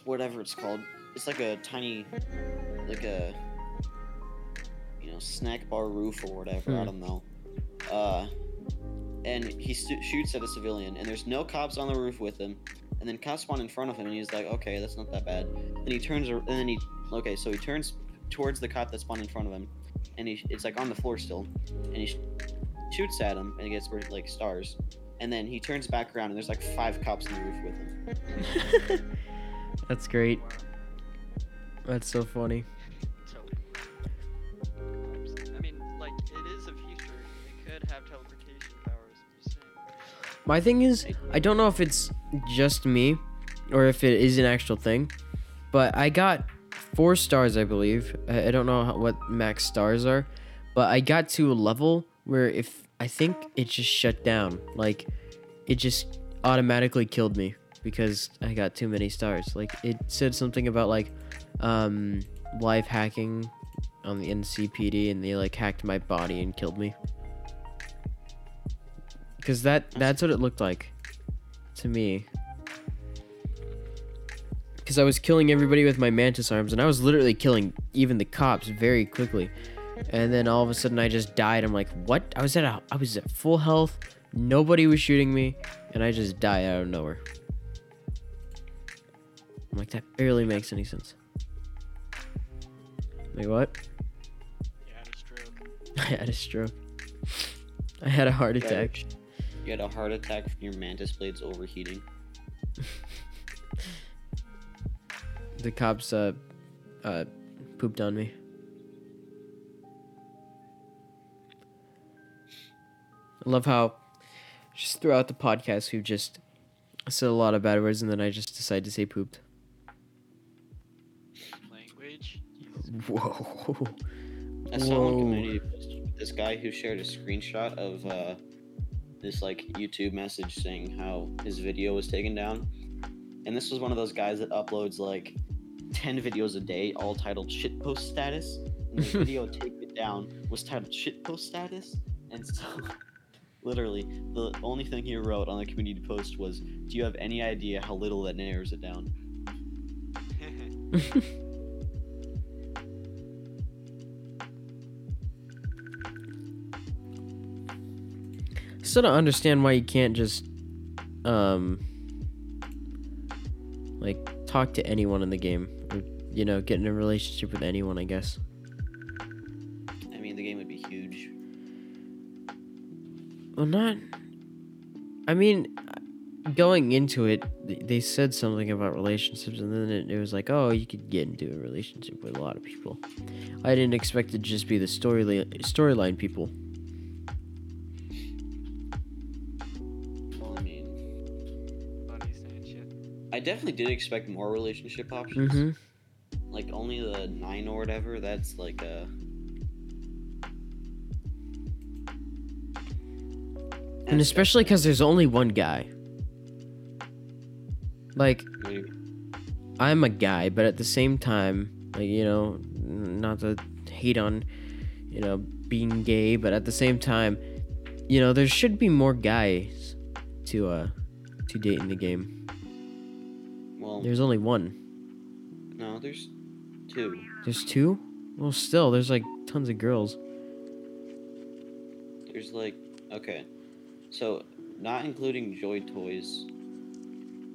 whatever it's called. It's like a tiny like a you know snack bar roof or whatever. I Hmm. don't know. Uh, and he stu- shoots at a civilian, and there's no cops on the roof with him. And then cops spawn in front of him, and he's like, "Okay, that's not that bad." Then he turns, and then he, okay, so he turns towards the cop that spawned in front of him, and he, it's like on the floor still, and he shoots at him, and he gets like stars. And then he turns back around, and there's like five cops on the roof with him. That's great. That's so funny. I mean, like, it is a future. It could have teleportation powers. I'm just saying. My thing is, I don't know if it's just me or if it is an actual thing, but I got four stars, I believe. I don't know how, what max stars are, but I got to a level where if I think it just shut down, like it just automatically killed me because I got too many stars. Like it said something about like um live hacking on the NCPD and they like hacked my body and killed me. Cuz that that's what it looked like to me. Cuz I was killing everybody with my mantis arms and I was literally killing even the cops very quickly. And then all of a sudden I just died. I'm like, "What? I was at a, I was at full health. Nobody was shooting me and I just died out of nowhere." I'm like, "That barely makes any sense." Wait, what? You had a stroke. I had a stroke. I had a heart You had a- attack. You had a heart attack from your mantis blades overheating. The cops uh uh pooped on me. I love how just throughout the podcast we've just said a lot of bad words and then I just decide to say pooped. Language. Jesus Whoa. I saw one Whoa. community post this guy who shared a screenshot of uh, this like YouTube message saying how his video was taken down, and this was one of those guys that uploads like 10 videos a day, all titled shitpost status. And the video Take It Down was titled shitpost status. And so, literally, the only thing he wrote on the community post was, Do you have any idea how little that narrows it down? Still don't understand why you can't just, um, like talk to anyone in the game, you know, get in a relationship with anyone. I guess. I mean, the game would be huge. Well, not. I mean, going into it, they said something about relationships, and then it, it was like, oh, you could get into a relationship with a lot of people. I didn't expect it to just be the storyline storyline people. Well, I mean, Funny saying shit. I definitely did expect more relationship options. Mm-hmm. Like, only the nine or whatever, that's like a. And especially because there's only one guy. Like, I'm a guy, but at the same time, like you know, not to hate on, you know, being gay, but at the same time, you know, there should be more guys to uh to date in the game. Well, There's only one. no, there's two. There's two. Well, still, there's like tons of girls. There's like okay, so not including Joy Toys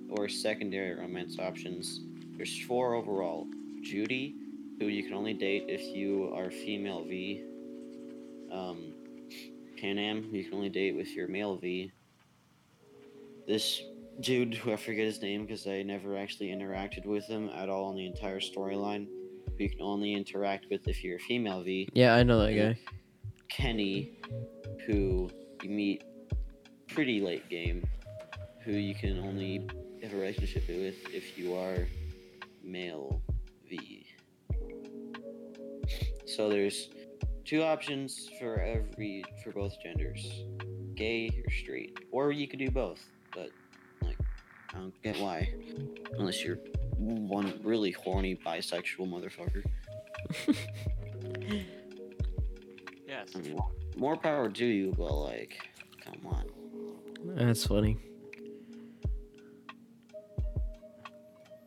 or secondary romance options. There's four overall. Judy, who you can only date if you are female V. Um, Panam, who you can only date with your male V. This dude, who I forget his name because I never actually interacted with him at all in the entire storyline. You can only interact with if you're a female V. Yeah, I know that guy. Kenny, who you meet pretty late game, who you can only have a relationship with if you are male V. So there's two options for every for both genders, gay or straight, or you could do both. But like, I don't get why, unless you're one really horny bisexual motherfucker. Yes. I mean, more power to you, but like, come on. That's funny.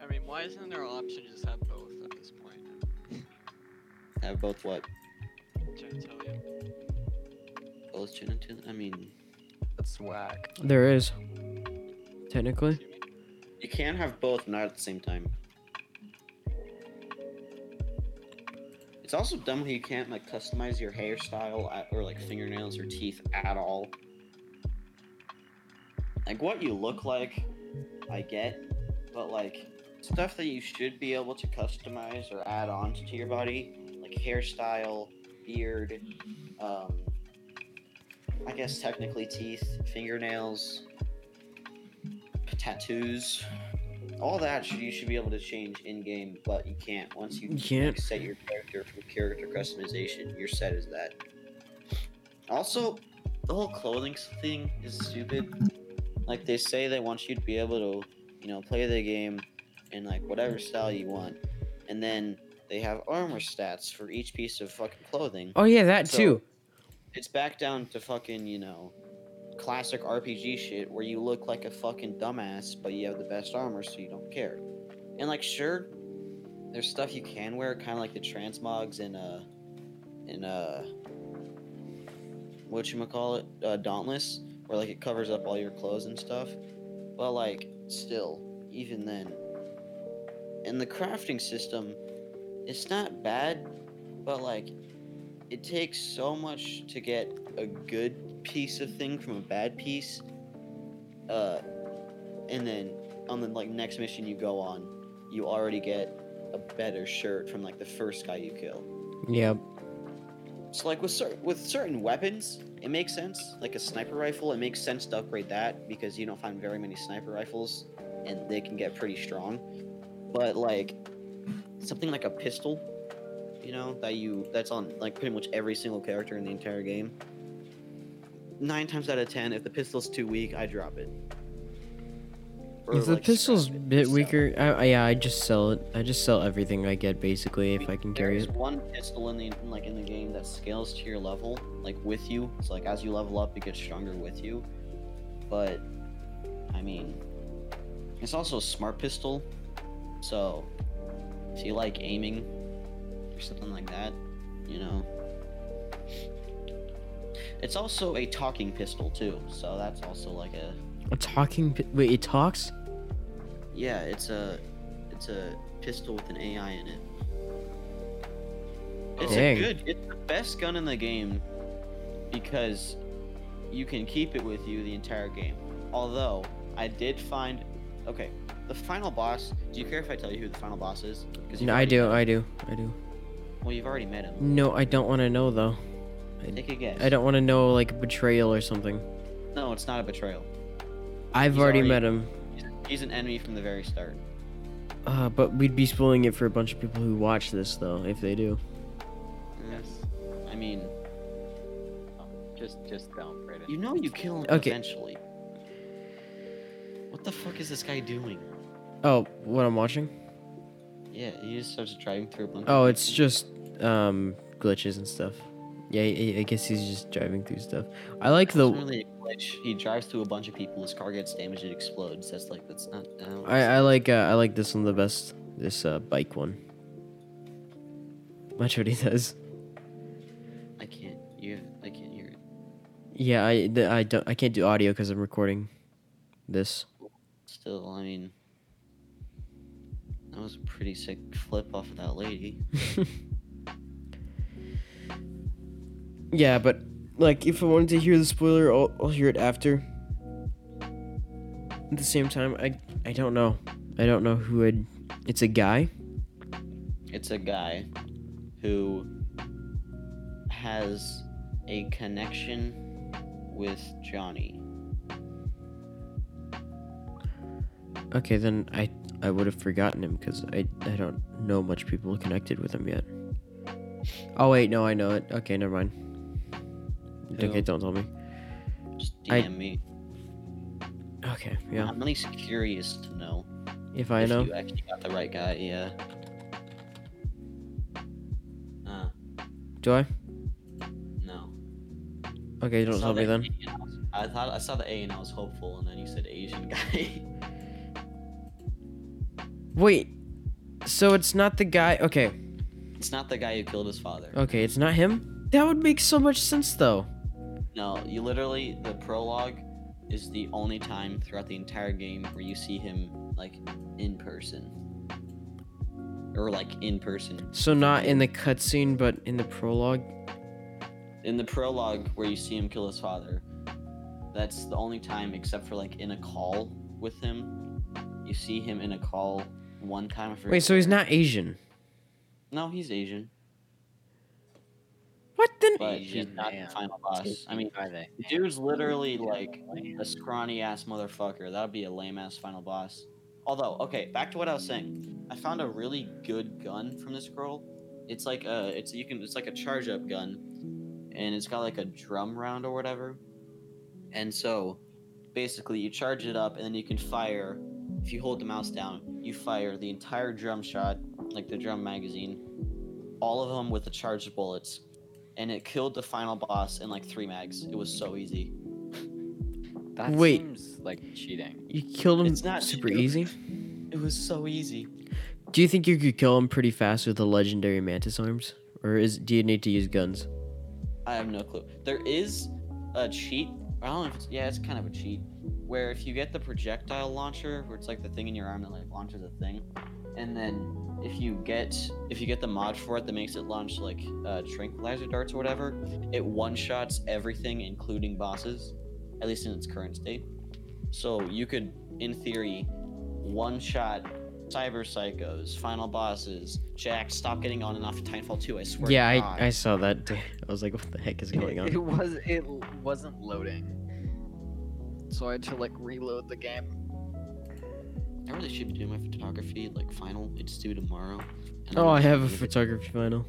I mean, why isn't there an option to just have both at this point? Have both what? Genitalia. Both genital? I mean, That's whack. There is. Technically. You can't have both, not at the same time. It's also dumb how you can't like customize your hairstyle at, or like fingernails or teeth at all. Like what you look like, I get, but like stuff that you should be able to customize or add on to your body, like hairstyle, beard, um, I guess technically teeth, fingernails, tattoos, all that should you should be able to change in game, but you can't. Once you You can't. like, set your character for character customization, you're set is that. Also, the whole clothing thing is stupid. Like they say they want you to be able to, you know, play the game in like whatever style you want, and then they have armor stats for each piece of fucking clothing. Oh yeah, that So- too. It's back down to fucking, you know, classic RPG shit where you look like a fucking dumbass, but you have the best armor, so you don't care. And like, sure, there's stuff you can wear, kind of like the transmogs in uh, in uh, what you call it, uh, Dauntless, where like it covers up all your clothes and stuff. But like, still, even then, and the crafting system, it's not bad, but like it takes so much to get a good piece of thing from a bad piece. Uh, and then on the like next mission you go on, you already get a better shirt from like the first guy you kill. Yep. So like with certain with certain weapons, it makes sense. Like a sniper rifle, it makes sense to upgrade that because you don't find very many sniper rifles, and they can get pretty strong. But like something like a pistol, you know, that you that's on like pretty much every single character in the entire game. Nine times out of ten, if the pistol's too weak, I drop it. Or, If the like, pistol's a bit and sell it. weaker, I, yeah, I just sell it. I just sell everything I get basically if I can carry There's it. one pistol in the in, like in the game that scales to your level, like with you. So like as you level up, it gets stronger with you. But I mean, it's also a smart pistol. So if you like aiming or something like that, you know. It's also a talking pistol too, so that's also like a A talking. Wait, it talks? yeah, it's a it's a pistol with an AI in it. It's Dang. a good. It's the best gun in the game because you can keep it with you the entire game. Although I did find, okay, the final boss. Do you care if I tell you who the final boss is? No, I do. I do. I do. Well, you've already met him. No, I don't want to know though. Take a guess. I don't want to know like betrayal or something. No, it's not a betrayal. I've He's already, already- met him. He's, he's an enemy from the very start. Uh, but we'd be spoiling it for a bunch of people who watch this though, if they do. Yes. I mean, Just, just don't, Braden. you know you kill him Okay. eventually. What the fuck is this guy doing? Oh, what I'm watching? Yeah, he just starts driving through a bunch. Oh, of it's just um glitches and stuff. Yeah, I, I guess he's just driving through stuff. I like the. really. He drives through a bunch of people. His car gets damaged. It explodes. That's like that's not. I, I, I like uh, I like this one the best. This uh bike one. Watch what he does. I can't. You. I can't hear it. Yeah, I the, I don't I can't do audio because I'm recording this. Still, I mean, that was a pretty sick flip off of that lady. Yeah, but like if I wanted to hear the spoiler, I'll, I'll hear it after. At the same time, I I don't know. I don't know who would. It's a guy. It's a guy who has a connection with Johnny. Okay, then I I would have forgotten him because I I don't know much people connected with him yet. Oh wait, no, I know it. Okay, never mind. Okay, don't tell me. Just I- DM me. Okay, yeah. I'm at least curious to know If I if know, you actually got the right guy. Yeah. Uh, do I? no. Okay, I don't tell me then. A and I was- I thought I saw the A and I was hopeful, and then you said Asian guy. Wait, so it's not the guy? Okay, it's not the guy who killed his father. okay, it's not him. That would make so much sense though. No, you literally the prologue is the only time throughout the entire game where you see him like in person. Or like in person. So not in the cutscene, but in the prologue. In the prologue where you see him kill his father, that's the only time except for like in a call with him. You see him in a call one time. Wait, so he's not Asian? No, he's Asian, What the? but he's Asian not man. the final boss. I mean, Are they? the dude's literally like a scrawny ass motherfucker. That'd be a lame ass final boss. Although, okay, back to what I was saying. I found a really good gun from this girl. It's like a, it's you can, it's like a charge up gun, and it's got like a drum round or whatever. And so, basically, you charge it up, and then you can fire. If you hold the mouse down, you fire the entire drum shot, like the drum magazine, all of them with the charged bullets, and it killed the final boss in like three mags. It was so easy. That Wait. seems like cheating. You killed him It's not super too- easy. It was so easy. Do you think you could kill him pretty fast with the legendary mantis arms, or is do you need to use guns? I have no clue. There is a cheat. I don't know if it's yeah, it's kind of a cheat. Where if you get the projectile launcher, where it's like the thing in your arm that like launches a thing, and then if you get if you get the mod for it that makes it launch like uh, tranquilizer darts or whatever, it one shots everything, including bosses, at least in its current state. So you could, in theory, one shot cyber psychos, final bosses. Jack, stop getting on and off of Titanfall 2. I swear. Yeah, to God. I, I saw that. I was like, what the heck is going on? It on? was it wasn't loading, so I had to like reload the game. I really should be doing my photography like final. It's due tomorrow. Oh, I'm have a actually- photography final.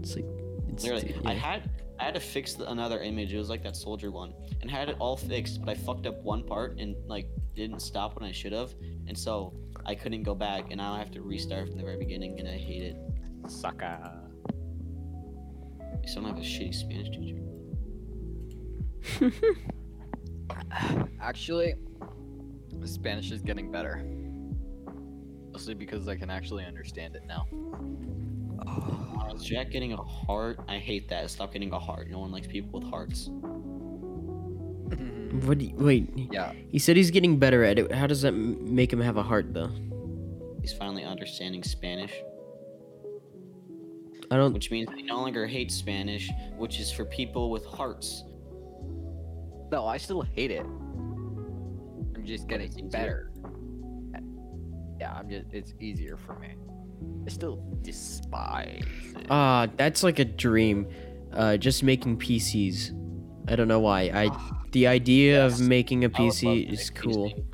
It's like, it's Literally, I yeah. had I had to fix another image. It was like that soldier one, and had it all fixed, but I fucked up one part and like didn't stop when I should have, and so I couldn't go back, and now I have to restart from the very beginning, and I hate it. Sucker. I still don't have a shitty Spanish teacher. Actually, the Spanish is getting better. Mostly because I can actually understand it now. Uh, is Jack getting a heart? I hate that. Stop getting a heart. No one likes people with hearts. What? Do you, wait. yeah. He said he's getting better at it. How does that make him have a heart, though? He's finally understanding Spanish, I don't. which means he no longer hates Spanish, which is for people with hearts. No, I still hate it. I'm just getting better. Yeah, I'm just it's easier for me. I still despise it. Ah, that's like a dream. Uh, just making PCs. I don't know why. I the idea Yes. of making a PC is cool. PC.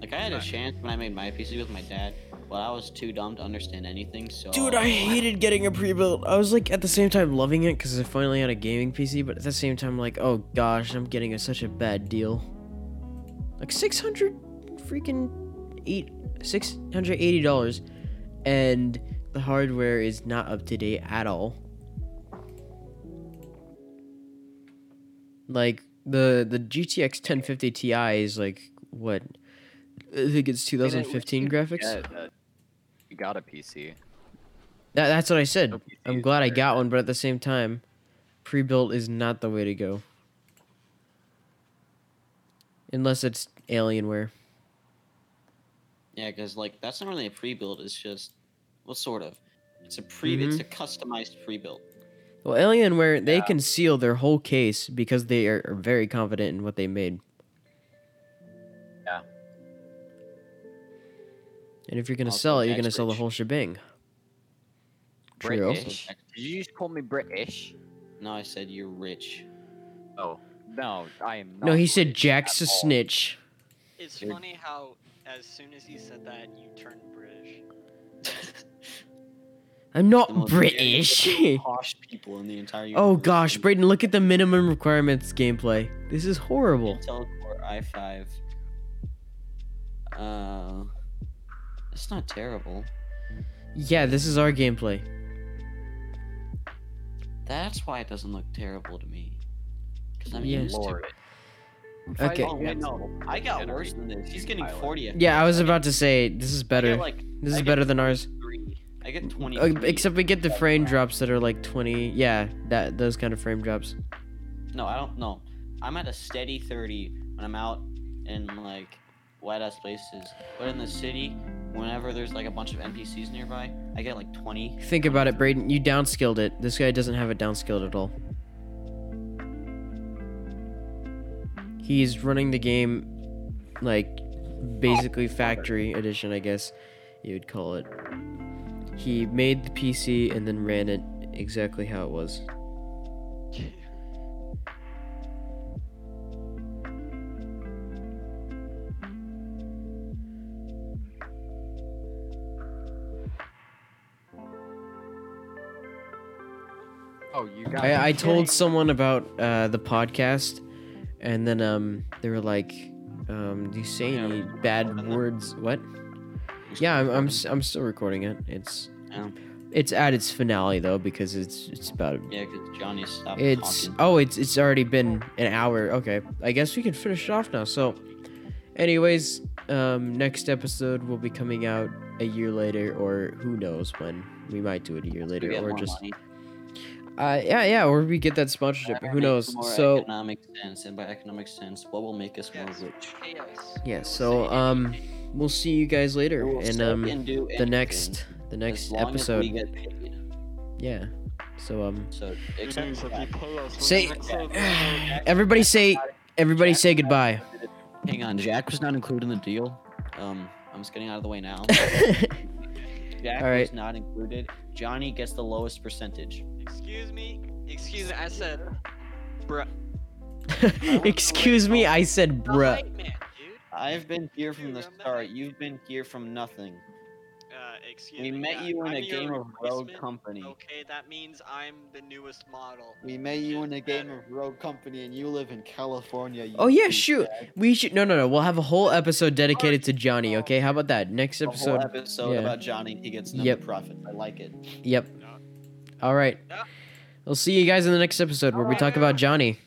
Like I had a chance when I made my PC with my dad, but I was too dumb to understand anything. So Dude, I hated getting a pre-built. I was like at the same time loving it because I finally had a gaming PC, but at the same time like, oh gosh, I'm getting a, such a bad deal. Like six hundred freaking eight six hundred eighty dollars, and the hardware is not up to date at all. Like the the GTX 1050 Ti is like what? I think it's I mean, 2015 you graphics. get that You got a PC. That, that's what I said. No I'm glad I got one, but at the same time, pre-built is not the way to go. Unless it's Alienware. Yeah, because like that's not really a pre-build. It's just what sort of? It's a pre. It's Mm-hmm. a customized pre-build. Well, Alienware they Yeah. conceal their whole case because they are, are very confident in what they made. Yeah. And if you're gonna Also, sell it, you're gonna sell the whole shebang. True. British. Did you just call me British? No, I said you're rich. Oh no, I am. Not No, he said Jack's a all. snitch. It's Dude. funny how as soon as he said that, you turned British. I'm not British. posh people in the entire. oh gosh, Braden, look at the minimum requirements gameplay. This is horrible. Intel Core i5. Uh, it's not terrible. Yeah, this is our gameplay. That's why it doesn't look terrible to me. Because I'm Yeah. used to it. I'm Okay. Oh wait, no, I got worse than this. He's getting 40. Yeah, I was about to say this is better. like, This is better than ours. I get 20. Uh, except we get the frame drops that are like 20. Yeah, that those kind of frame drops. No, I don't know. I'm at a steady 30 when I'm out in like wide ass places. But in the city, whenever there's like a bunch of NPCs nearby, I get like 20. Think about it, Braden. You downskilled it. This guy doesn't have it downskilled at all. He's running the game like basically factory edition, I guess you would call it. He made the PC and then ran it exactly how it was. Oh, you got. I, I told someone about uh, the podcast, and then um, they were like, um, "Do you say Yeah, any bad that? words?" What? Yeah, I'm I'm, I'm still recording it. It's Yeah. it's at its finale though because it's it's about Yeah, because Johnny stopped it's talking. oh it's it's already been an hour. Okay, I guess we can finish it off now. So, anyways, um, next episode will be coming out a year later, or who knows when. We might do it a year later, or just money. Uh yeah yeah, or we get that sponsorship. Who knows? more So. economic sense, and by economic sense, what will make us more Yes. rich? Chaos. Yeah, so um we'll see you guys later We will in um and do the next the as next long as episode. we get paid. Yeah. So um So except for say everybody say everybody say goodbye. Hang on, Jack was not included in the deal. Um, I'm just getting out of the way now. Jack All right. was not included. Johnny gets the lowest percentage. Excuse me. Excuse me. I said, bruh. Excuse me, I said The bruh. hype man, dude. I've been here from the start. You've been here from nothing. Uh, excuse We me. met yeah, you in I'm a game of Rogue. Company. Okay, that means I'm the newest model. We met you in a Just game better. of Rogue Company, and you live in California. Oh, yeah, douchebag. shoot. We should no no no. We'll have a whole episode dedicated to Johnny. Okay, how about that? Next A whole episode. episode yeah. about Johnny. He gets no Yep. profits. I like it. Yep. No. All right. Yeah. We'll see you guys in the next episode where we talk about Johnny.